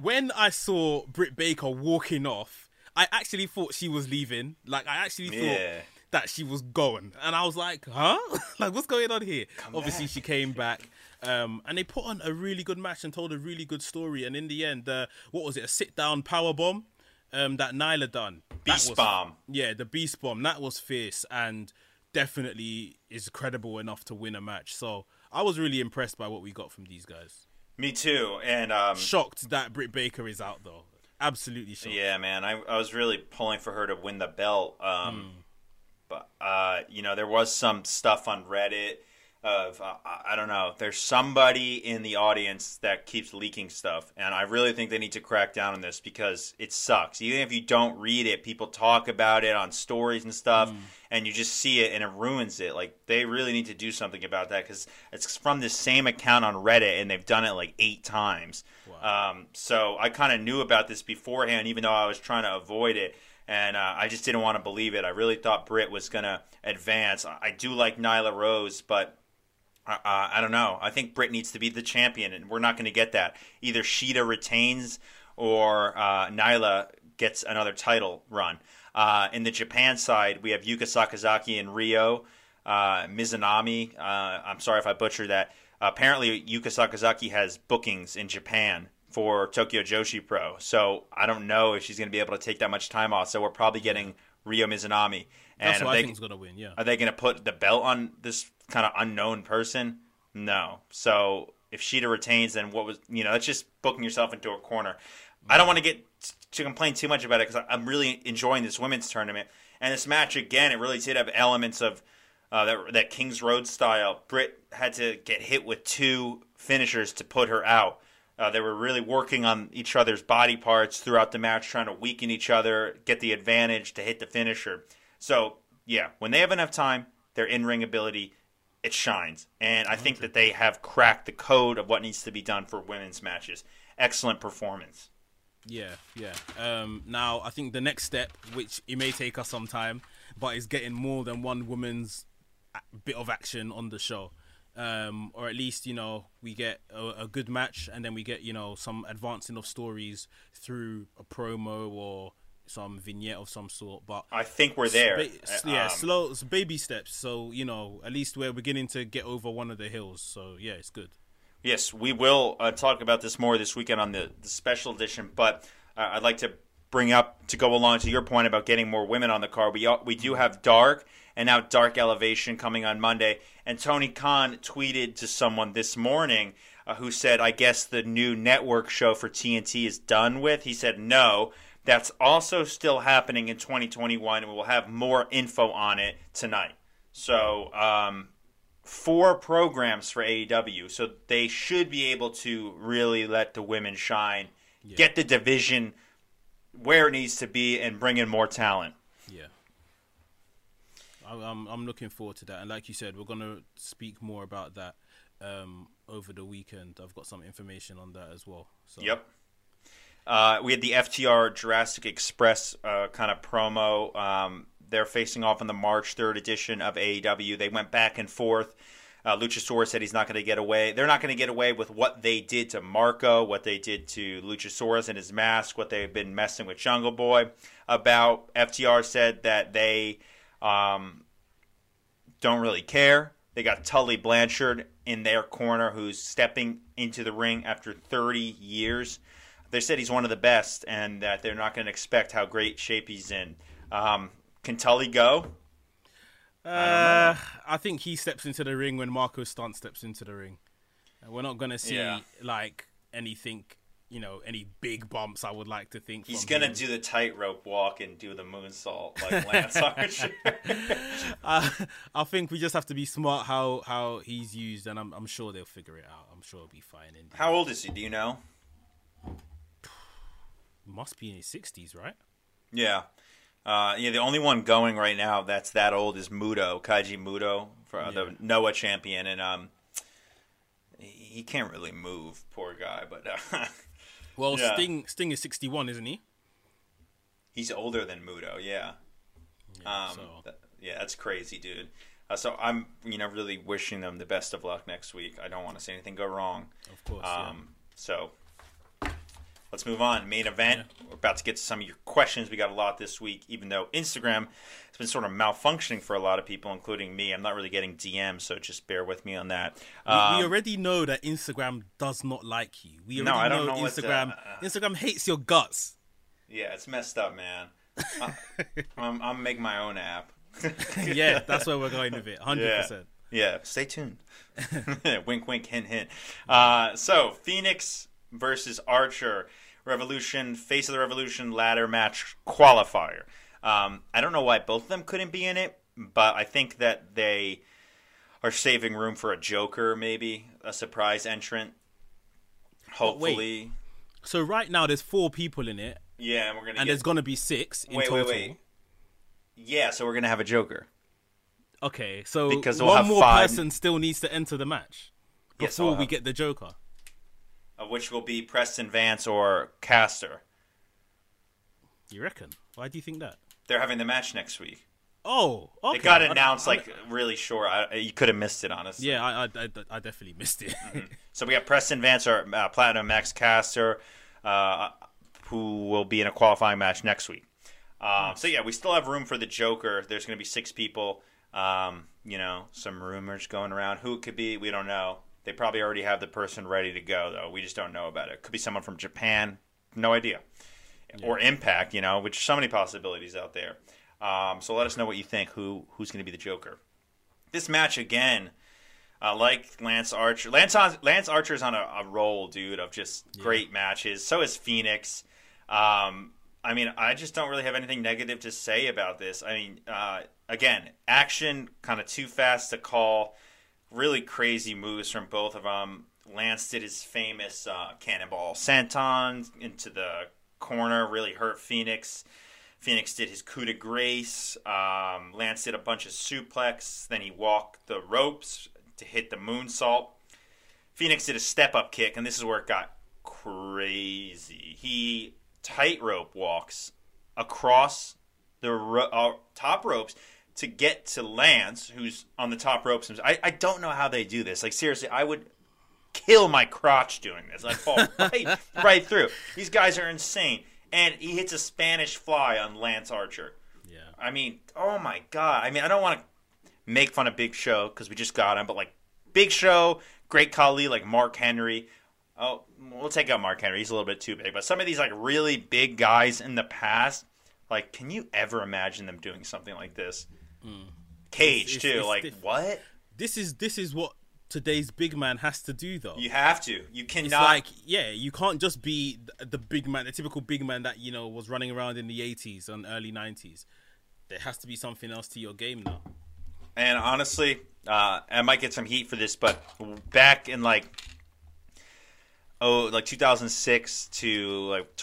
when I saw Britt Baker walking off, I actually thought she was leaving. Like I actually thought Yeah. that she was going, and I was like, "Huh? like what's going on here?" Obviously, back. she came back, um, and they put on a really good match and told a really good story. And in the end, uh, what was it? A sit down power bomb um, that Nyla done. Beast was- bomb. Yeah, the beast bomb. That was fierce and definitely is credible enough to win a match. So I was really impressed by what we got from these guys. Me too. And um, Shocked that Britt Baker is out though. Absolutely shocked. yeah, man, I, I was really pulling for her to win the belt. Um, but uh, you know there was some stuff on Reddit of uh, I don't know. There's somebody in the audience that keeps leaking stuff, and I really think they need to crack down on this because it sucks. Even if you don't read it, people talk about it on stories and stuff, Mm. and you just see it and it ruins it. Like they really need to do something about that because it's from the same account on Reddit, and they've done it like eight times. Um, so I kind of knew about this beforehand, even though I was trying to avoid it. And uh, I just didn't want to believe it. I really thought Britt was going to advance. I do like Nyla Rose, but uh, I don't know. I think Britt needs to be the champion, and we're not going to get that. Either Shida retains or uh, Nyla gets another title run. Uh, in the Japan side, we have Yuka Sakazaki and Ryo uh, Mizunami. Uh, I'm sorry if I butchered that. apparently, Yuka Sakazaki has bookings in Japan for Tokyo Joshi Pro. So I don't know if she's going to be able to take that much time off. So we're probably getting Ryo Mizunami. And That's what I think is gonna win. Yeah. are they going to put the belt on this kind of unknown person? No. So if Shida retains, then what was you know that's just booking yourself into a corner. I don't want to get to complain too much about it because I'm really enjoying this women's tournament and this match again. It really did have elements of uh, that that Kings Road style. Britt had to get hit with two finishers to put her out. Uh, they were really working on each other's body parts throughout the match, trying to weaken each other, get the advantage to hit the finisher. So, yeah, when they have enough time, their in ring ability, it shines. And I think that they have cracked the code of what needs to be done for women's matches. Excellent performance. Yeah, yeah. Um, now I think the next step, which it may take us some time, but is getting more than one woman's bit of action on the show, um, or at least you know we get a, a good match, and then we get you know some advancing of stories through a promo or some vignette of some sort. But I think we're there. Ba- yeah, Um, slow, baby steps. So you know, at least we're beginning to get over one of the hills. So yeah, it's good. Yes, we will uh, talk about this more this weekend on the, the special edition. But uh, I'd like to bring up to go along to your point about getting more women on the car. We we do have Dark and now Dark Elevation coming on Monday. And Tony Khan tweeted to someone this morning uh, who said, "I guess the new network show for TNT is done with." He said, "No." That's also still happening in 2021, and we'll have more info on it tonight. So, um, four programs for AEW, so they should be able to really let the women shine, get the division where it needs to be, and bring in more talent. Yeah. I- I'm I'm looking forward to that, and like you said, we're gonna speak more about that um, over the weekend. I've got some information on that as well. So. Yep. Uh, we had the FTR Jurassic Express uh, kind of promo. Um, they're facing off in the March 3rd edition of AEW. They went back and forth. Uh, Luchasaurus said he's not going to get away. They're not going to get away with what they did to Marko, what they did to Luchasaurus and his mask, what they've been messing with Jungle Boy about. FTR said that they um, don't really care. They got Tully Blanchard in their corner who's stepping into the ring after 30 years. They said he's one of the best and that they're not going to expect how great shape he's in. Um, can Tully go? Uh, I think he steps into the ring when Marko Stunt steps into the ring. We're not gonna see Yeah. like anything, you know, any big bumps. I would like to think He's going to do the tightrope walk and do the moonsault like Lance Archer. Uh, I think we just have to be smart how how he's used, and I'm I'm sure they'll figure it out. I'm sure it'll be fine. And how old is he? Do you know? Must be in his sixties, right? Yeah. Uh, yeah, the only one going right now that's that old is Muto, Keiji Muto, for uh, the Noah champion, and um, he can't really move, poor guy. But uh, Well, Yeah. Sting Sting is 61, isn't he? he's older than Muto. Yeah. Um, so th- yeah, that's crazy, dude. Uh, so I'm, you know, really wishing them the best of luck next week. I don't want to see anything go wrong. of course. yeah. Um, so let's move on. Main event. We're about to get to some of your questions. We got a lot this week, even though Instagram has been sort of malfunctioning for a lot of people, including me. I'm not really getting DMs, so just bear with me on that. We- Um, we already know that Instagram does not like you. We already No, I don't know, know what the- Instagram. Instagram hates your guts. yeah, it's messed up, man. I, I'm, I'm making my own app. yeah, that's where we're going with it. Hundred Yeah. percent. Yeah, stay tuned. wink, wink, hint, hint. Uh, so, Fenix versus Archer, Revolution, Face of the Revolution ladder match qualifier. Um, I don't know why both of them couldn't be in it. but I think that they are saving room for a Joker, maybe a surprise entrant. Hopefully, So right now there's four people in it, yeah, and we're gonna and get. there's gonna be six in wait, total. wait, wait. Yeah, so we're gonna have a Joker. Okay, so Because we'll one more five- person still needs to enter the match before we have- get the Joker. Uh, which will be Preston Vance or Caster. You reckon? Why do you think that? They're having the match next week. Oh, okay. It got announced I- like really short. I, you could have missed it, honestly. Yeah, I, I, I, I definitely missed it. So we got Preston Vance or uh, Platinum Max Caster, uh, who will be in a qualifying match next week. Um, so yeah, we still have room for the Joker. There's going to be six people. Um, you know, some rumors going around. Who it could be? We don't know. They probably already have the person ready to go, though. We just don't know about it. Could be someone from Japan. No idea. Or Impact. You know, which so many possibilities out there. Um, so let us know what you think. Who who's going to be the Joker? This match again. Uh, like Lance Archer, Lance Lance Archer's on a, a roll, dude, of just great matches. So is Fenix. Um, I mean, I just don't really have anything negative to say about this. I mean, uh, again, action kind of too fast to call. Really crazy moves from both of them. Lance did his famous uh, cannonball senton into the corner, really hurt Fenix. Fenix did his coup de grace. Um, Lance did a bunch of suplex. Then he walked the ropes to hit the moonsault. Fenix did a step up kick, and this is where it got crazy. He tightrope walks across the ro- uh, top ropes to get to Lance, who's on the top ropes. I, I don't know how they do this. Like, seriously, I would kill my crotch doing this. I'd fall right, right through. These guys are insane. And he hits a Spanish fly on Lance Archer. yeah. I mean, oh my god. I mean, I don't want to make fun of Big Show because we just got him, but like Big Show, Great Khali, like Mark Henry. Oh, we'll take out Mark Henry. He's a little bit too big. But some of these like really big guys in the past, like, can you ever imagine them doing something like this? Cage It's- too. it's like what? This is this is what today's big man has to do, though. You have to. You cannot. it's like yeah, you can't just be the big man, the typical big man that you know was running around in the '80s and early '90s. There has to be something else to your game now. And honestly, uh, I might get some heat for this, but back in like oh, like 2006 to like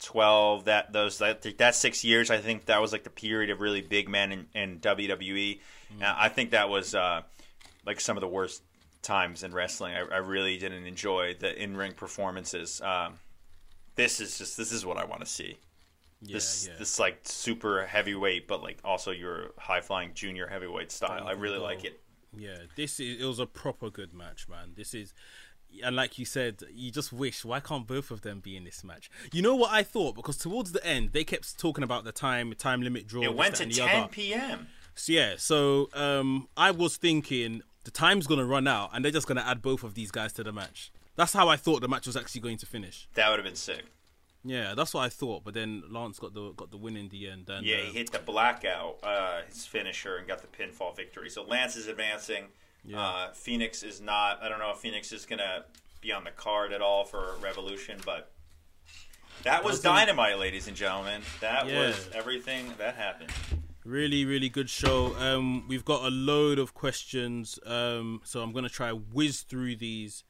2012, that those that that six years, I think that was like the period of really big men in, in WWE. And I think that was uh, like some of the worst times in wrestling. I, I really didn't enjoy the in ring performances. Um, this is just this is what I want to see Yeah, this yeah. this like super heavyweight, but like also your high flying junior heavyweight style. I really like it. Yeah, this is it was a proper good match, man. This is and like you said, you just wish why can't both of them be in this match? You know what I thought because towards the end they kept talking about the time time limit draw. It went to and 10 other. p.m. So yeah, so um, I was thinking the time's gonna run out and they're just gonna add both of these guys to the match. That's how I thought the match was actually going to finish. That would have been sick. Yeah, that's what I thought. But then Lance got the got the win in the end. And, Yeah, uh, he hit the blackout, uh, his finisher, and got the pinfall victory. So Lance is advancing. Yeah. Uh, Fenix is not. I don't know if Fenix is gonna be on the card at all for Revolution, but that was Wasn't- dynamite, ladies and gentlemen. That Yeah. was everything that happened. Really, really good show. Um, we've got a load of questions, um, so I'm gonna try whiz through these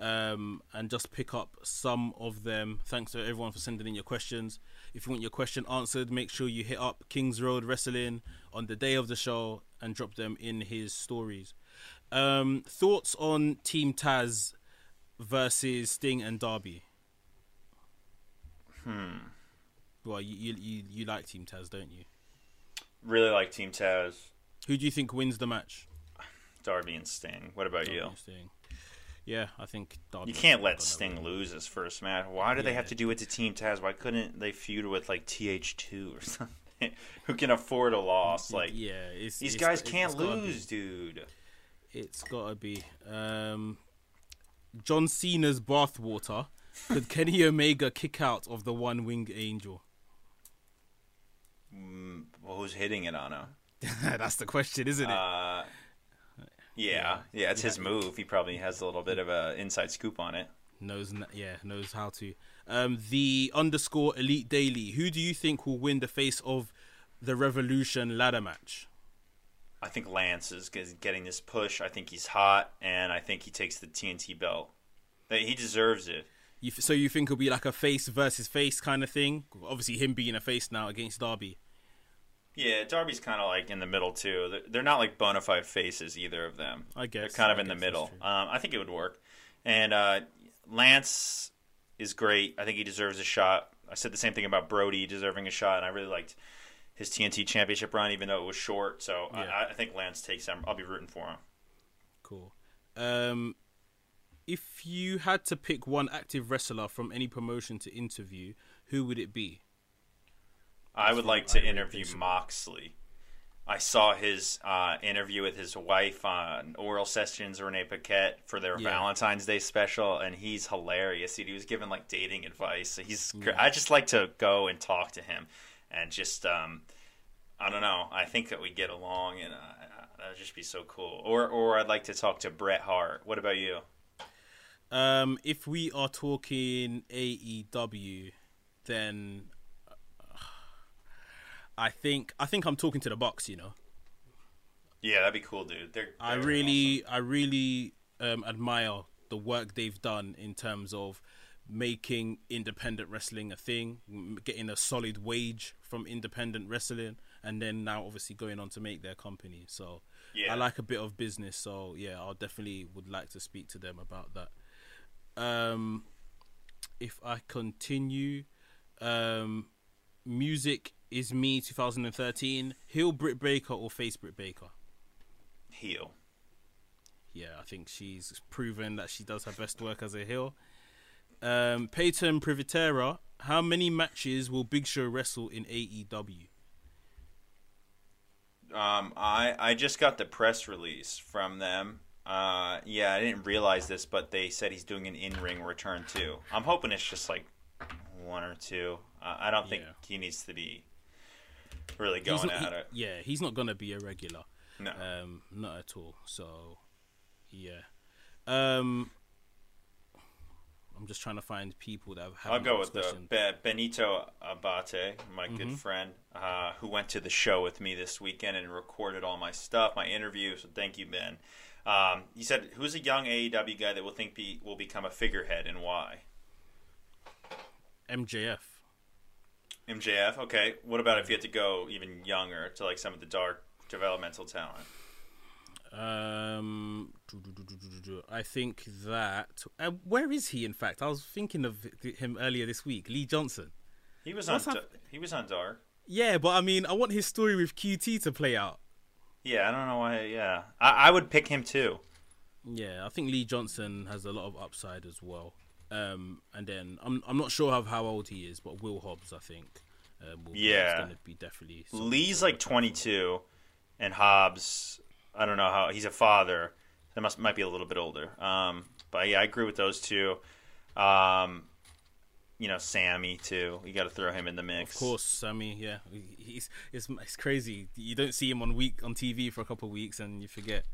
um, and just pick up some of them. Thanks to everyone for sending in your questions. If you want your question answered, make sure you hit up Kings Road Wrestling on the day of the show and drop them in his stories. Um, thoughts on Team Taz versus Sting and Darby? Hmm. Well, you you you, you like Team Taz, don't you? Really like Team Taz, Who do you think wins the match? Darby, and Sting. What about you? Sting. Yeah, I think Darby. You can't let Sting lose his first match. Why do they have to do it to Team Taz? Why couldn't they feud with like TH2 or something? Who can afford a loss? Like yeah, it's, these it's- guys it's can't lose, dude. It's gotta be. Um, John Cena's bathwater. Could Kenny Omega kick out of the one winged angel? Well, who's hitting it on him? That's the question, isn't it? Uh, yeah, yeah, it's his move. He probably has a little bit of a inside scoop on it. knows, yeah, knows how to. Um, the underscore elite daily. Who do you think will win the face of the Revolution ladder match? I think Lance is getting this push. I think he's hot, and I think he takes the TNT belt. He deserves it. You, f- so you think it'll be like a face versus face kind of thing? Obviously, him being a face now against Darby. Yeah, Darby's kind of like in the middle too. They're- They're not like bona fide faces either of them. I guess. They're kind of I in the middle. Um, I think it would work. And uh, Lance is great. I think he deserves a shot. I said the same thing about Brody deserving a shot, and I really liked his TNT Championship run, even though it was short. So Yeah. I, I think Lance takes him. I'll be rooting for him. Cool. Um, if you had to pick one active wrestler from any promotion to interview, who would it be? I would like to interview. Moxley. I saw his uh, interview with his wife on Oral Sessions, Renee Paquette, for their Yeah. Valentine's Day special, and he's hilarious. He was giving like dating advice. He's Yeah. I just like to go and talk to him, and just um, I don't know. I think that we get along, and uh, that'd just be so cool. Or or I'd like to talk to Bret Hart. What about you? Um, if we are talking AEW, then uh, I think I think I'm talking to the Bucks. You know, Yeah, that'd be cool, dude. They're, I they're really, I really um, admire the work they've done in terms of making independent wrestling a thing, getting a solid wage from independent wrestling, and then now obviously going on to make their company. So Yeah. I like a bit of business. So yeah, I'll definitely would like to speak to them about that. Um, if I continue, um, music is me 2013. Heel Britt Baker or face Britt Baker? heel. yeah, I think she's proven that she does her best work as a heel. Um, Peyton Privitera, how many matches will Big Show wrestle in AEW? Um, I I just got the press release from them. Uh, yeah, I didn't realize this, but they said he's doing an in-ring return too. I'm hoping it's just like one or two. Uh, I don't think Yeah. he needs to be really going not- at he- it. Yeah, he's not gonna be a regular. No. Um, not at all. So, yeah. Um, I'm just trying to find people that have. I'll go with the. Benito Abate, my Mm-hmm. good friend, uh, who went to the show with me this weekend and recorded all my stuff, my interviews. So thank you, Ben. Um, he said, "Who's a young AEW guy that will think be will become a figurehead and why?" MJF. MJF. Okay. What about if you had to go even younger to like some of the dark developmental talent? Um, I think that. Uh, where is he? In fact, I was thinking of him earlier this week. Lee Johnson. He was on. What's Da- hap- he was on Dark. Yeah, but I mean, I want his story with QT to play out. Yeah, I don't know why. Yeah, I, I would pick him too. Yeah, I think Lee Johnson has a lot of upside as well. Um, and then I'm I'm not sure of how old he is, but Will Hobbs, I think. Um, will, Yeah. to be definitely. Lee's like 22, and Hobbs. I don't know how he's a father. That must might be a little bit older. Um, but yeah, I agree with those two. Um, you know, Sammy too. You got to throw him in the mix. Of course, Sammy. Yeah, he's it's, it's crazy. You don't see him on week on TV for a couple of weeks, and you forget.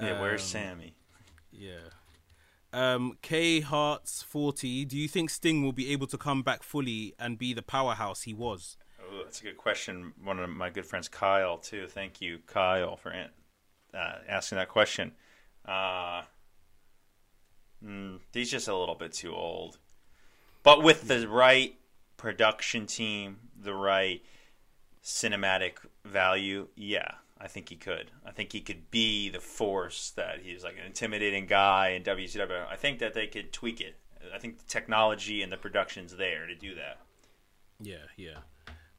Yeah, where's Um, Sammy? Yeah. Um, K Hearts forty. Do you think Sting will be able to come back fully and be the powerhouse he was? Oh, that's a good question. One of my good friends, Kyle, too. Thank you, Kyle, for uh, asking that question. Uh, mm, he's just a little bit too old. But with the right production team, the right cinematic value, yeah, I think he could. I think he could be the force that he's like an intimidating guy in WCW. I think that they could tweak it. I think the technology and the production's there to do that. Yeah, yeah.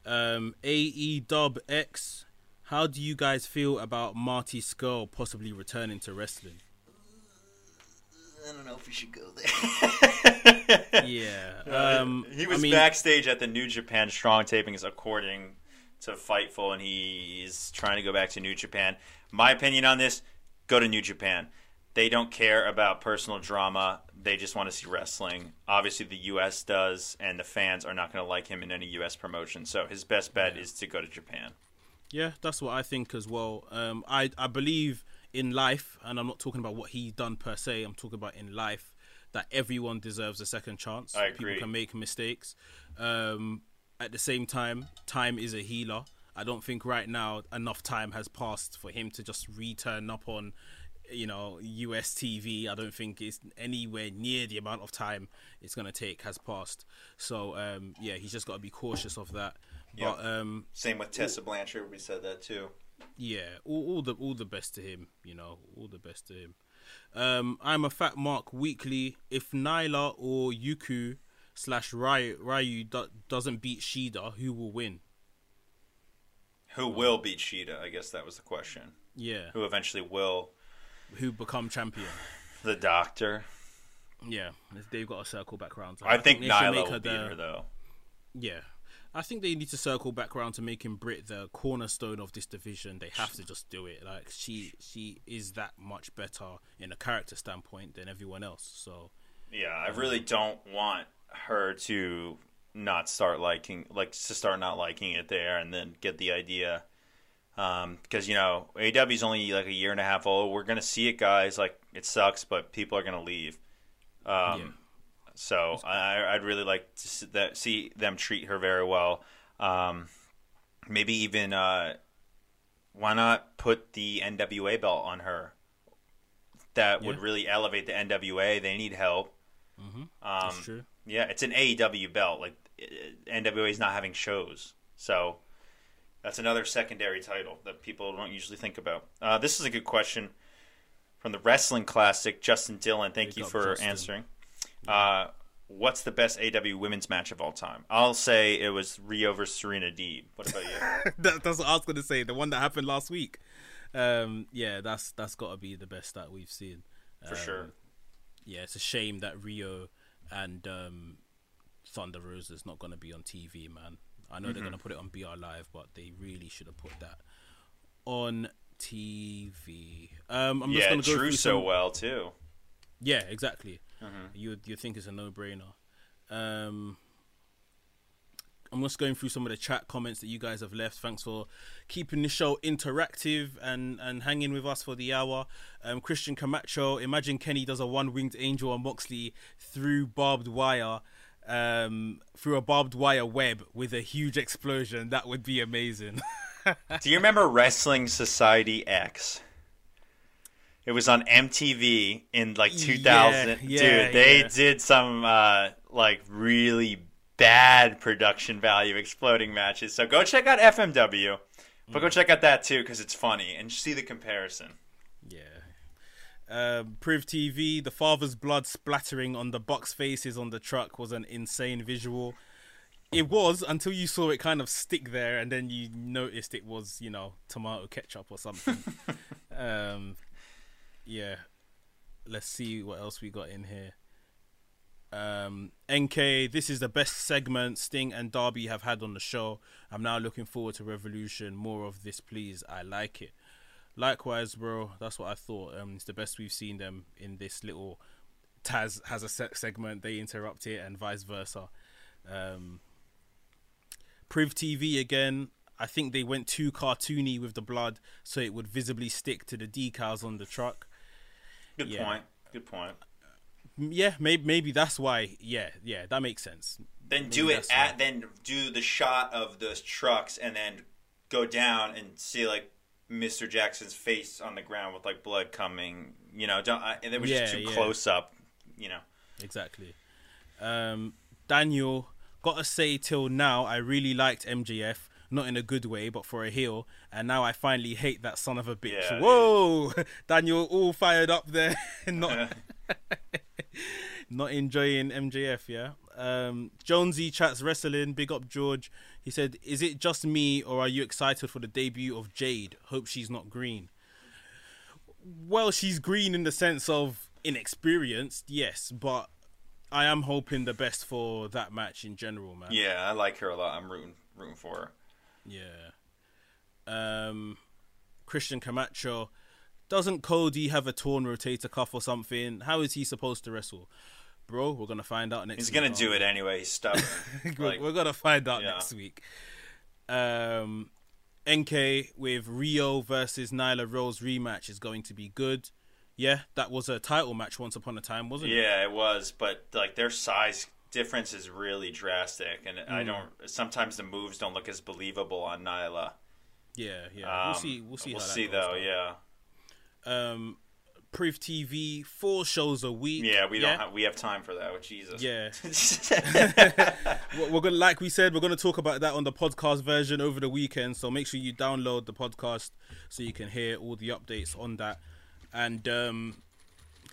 Um, AE Dub X. How do you guys feel about Marty Scurll possibly returning to wrestling? I don't know if we should go there. Yeah. Uh, Um, he was I mean, backstage at the New Japan Strong tapings, according to Fightful, and he's trying to go back to New Japan. My opinion on this: go to New Japan. They don't care about personal drama. They just want to see wrestling. Obviously, the U.S. does, and the fans are not going to like him in any U.S. promotion. So his best bet is to go to Japan. Yeah, that's what I think as well. Um, I I believe in life, and I'm not talking about what he done per se. I'm talking about in life that everyone deserves a second chance. I agree. People can make mistakes. Um, at the same time, time is a healer. I don't think right now enough time has passed for him to just return up on, you know, US TV. I don't think it's anywhere near the amount of time it's gonna take has passed. So um, yeah, he's just got to be cautious of that. Yep. But um, Same with Tessa Blanchard. We said that too. yeah, all, all the all the best to him. You know, all the best to him. Um, I'm a fat mark weekly. If Nyla or Yuku slash Ryu, Ryu do, doesn't beat Shida, who will win? Who will beat Shida? I guess that was the question. Yeah, Who eventually will? who become champion? The Doctor. Yeah, they've got a circle back around. to I her. think should Nyla will beat the- her though. Yeah. I think they need to circle back around to making Britt the cornerstone of this division. They have to just do it. Like she she is that much better in a character standpoint than everyone else. So Yeah, I really don't want her to not start liking, like to start not liking it there, and then get the idea. Um, because you know AW is only like a year and a half old. We're gonna see it, guys. Like it sucks, but people are gonna leave. Um, Yeah. So I, I'd really like to see, that, see them treat her very well. Um, maybe even uh, why not put the NWA belt on her? That would Yeah. really elevate the NWA. They need help. that's Um, true. yeah, it's an AEW belt. Like uh, NWA is not having shows, so that's another secondary title that people don't usually think about. Uh, this is a good question from the Wrestling Classic, Justin Dillon. Thank Big you for Justin. answering. Uh, what's the best AW women's match of all time? I'll say it was Ryo versus Serena Deeb. What about you? that, that's what I was gonna say. The one that happened last week. Um, yeah, that's that's got to be the best that we've seen. For Um, sure. Yeah, it's a shame that Ryo and um, Thunder is not gonna be on TV, man. I know they're gonna put it on BR Live, but they really should have put that on TV. Um, I'm just Yeah, gonna go Drew through so some- well too. Yeah, exactly. Mm-hmm. You you think it's a no brainer. Um, I'm just going through some of the chat comments that you guys have left. Thanks for keeping the show interactive and, and hanging with us for the hour. Um, Christian Camacho, imagine Kenny does a one winged angel on Moxley through barbed wire, um, through a barbed wire web with a huge explosion. That would be amazing. Do you remember Wrestling Society X? It was on MTV in like 2000. yeah, Dude, they yeah. did some uh, like really bad production value exploding matches. So go check out FMW, but Mm. go check out that too because it's funny and see the comparison. Yeah. Um, Priv TV, the father's blood splattering on the Bucks faces on the truck was an insane visual. It was until you saw it kind of stick there, and then you noticed it was, you know, tomato ketchup or something. um, yeah. Let's see what else we got in here. Um, NK, this is the best segment Sting and Darby have had on the show. I'm now looking forward to Revolution. More of this, please. I like it. Likewise, bro. That's what I thought. Um, it's the best we've seen them in this little. Taz has a se- segment, they interrupt it, and vice versa. Um, Priv TV again. I think they went too cartoony with the blood, so it would visibly stick to the decals on the truck. Good Yeah. point. Good point. Yeah, maybe maybe that's why. Yeah, yeah, that makes sense. Then do it at why. then do the shot of those trucks and then go down and see like Mr. Jackson's face on the ground with like blood coming. You know, don't. I, and it was just too yeah. close up. You know. Exactly. Um, Daniel, gotta say, till now, I really liked MJF. Not in a good way, but for a heel. And now I finally hate that son of a bitch. Yeah, Whoa! Daniel, all fired up there. not, not enjoying MJF, yeah? Um, Jonesy chats wrestling. Big up, George. He said, Is it just me, or are you excited for the debut of Jade? Hope she's not green. Well, she's green in the sense of inexperienced, yes, but I am hoping the best for that match in general, man. Yeah, I like her a lot. I'm rooting rooting for her. Yeah. Um, Christian Camacho. Doesn't Cody have a torn rotator cuff or something? How is he supposed to wrestle? Bro, we're going to find out next He's week. gonna do it anyway. He's stubborn. we're, like, we're gonna find out yeah. next week. Um, NK with Ryo versus Nyla Rose rematch is going to be good. Yeah, that was a title match once upon a time, wasn't it? yeah, it was, but like their size difference is really drastic, and I Mm. don't. Sometimes the moves don't look as believable on Nyla. Yeah, yeah. we'll Um, see. We'll see. We'll how that see though. Yeah. Um, Priv TV, four shows a week. Yeah, we don't have we have time for that. Oh, Jesus. Yeah. We're we're gonna, like we said, we're gonna talk about that on the podcast version over the weekend. So make sure you download the podcast so you can hear all the updates on that. And um,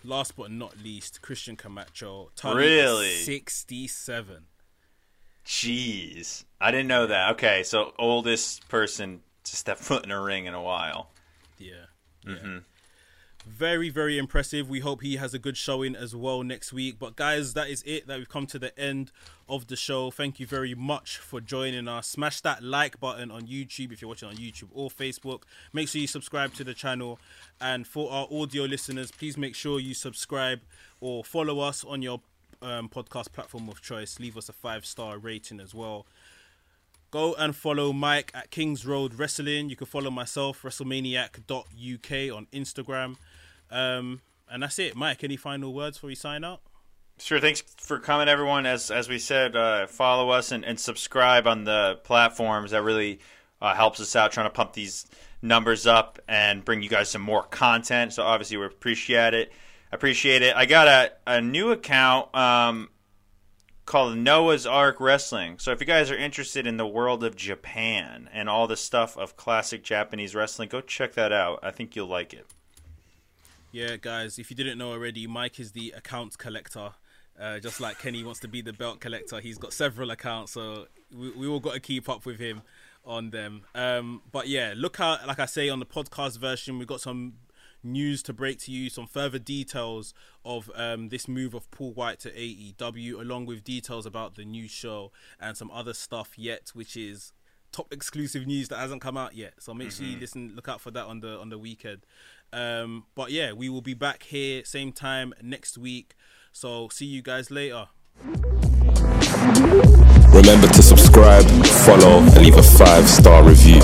last but not least, Christian Camacho, Really? sixty-seven. Jeez, I didn't know that. Okay, so oldest person to step foot in a ring in a while. Yeah. Mm-hmm. yeah. Very, very impressive. We hope he has a good showing as well next week. But guys, that is it. That we've come to the end of the show. Thank you very much for joining us. Smash that like button on YouTube if you're watching on YouTube or Facebook. Make sure you subscribe to the channel. And for our audio listeners, please make sure you subscribe or follow us on your um, podcast platform of choice. Leave us a five star rating as well. Go and follow Mike at Kings Road Wrestling. You can follow myself, WrestleManiac.uk on Instagram. Um, and that's it. Mike, any final words before we sign out? Sure. Thanks for coming, everyone. As as we said, uh, follow us and, and subscribe on the platforms. That really uh, helps us out trying to pump these numbers up and bring you guys some more content. So obviously, we appreciate it. Appreciate it. I got a, a new account um, called Noah's Ark Wrestling. So if you guys are interested in the world of Japan and all the stuff of classic Japanese wrestling, go check that out. I think you'll like it. Yeah, guys, if you didn't know already, Mike is the account collector. Uh, just like Kenny wants to be the belt collector, he's got several accounts, so we, we all got to keep up with him on them. Um, but yeah, look out, like I say, on the podcast version, we've got some news to break to you, some further details of um, this move of Paul White to AEW, along with details about the new show and some other stuff yet, which is top exclusive news that hasn't come out yet. So make sure you listen, look out for that on the on the weekend. Um, but yeah, we will be back here same time next week. So see you guys later. Remember to subscribe, follow, and leave a five star review.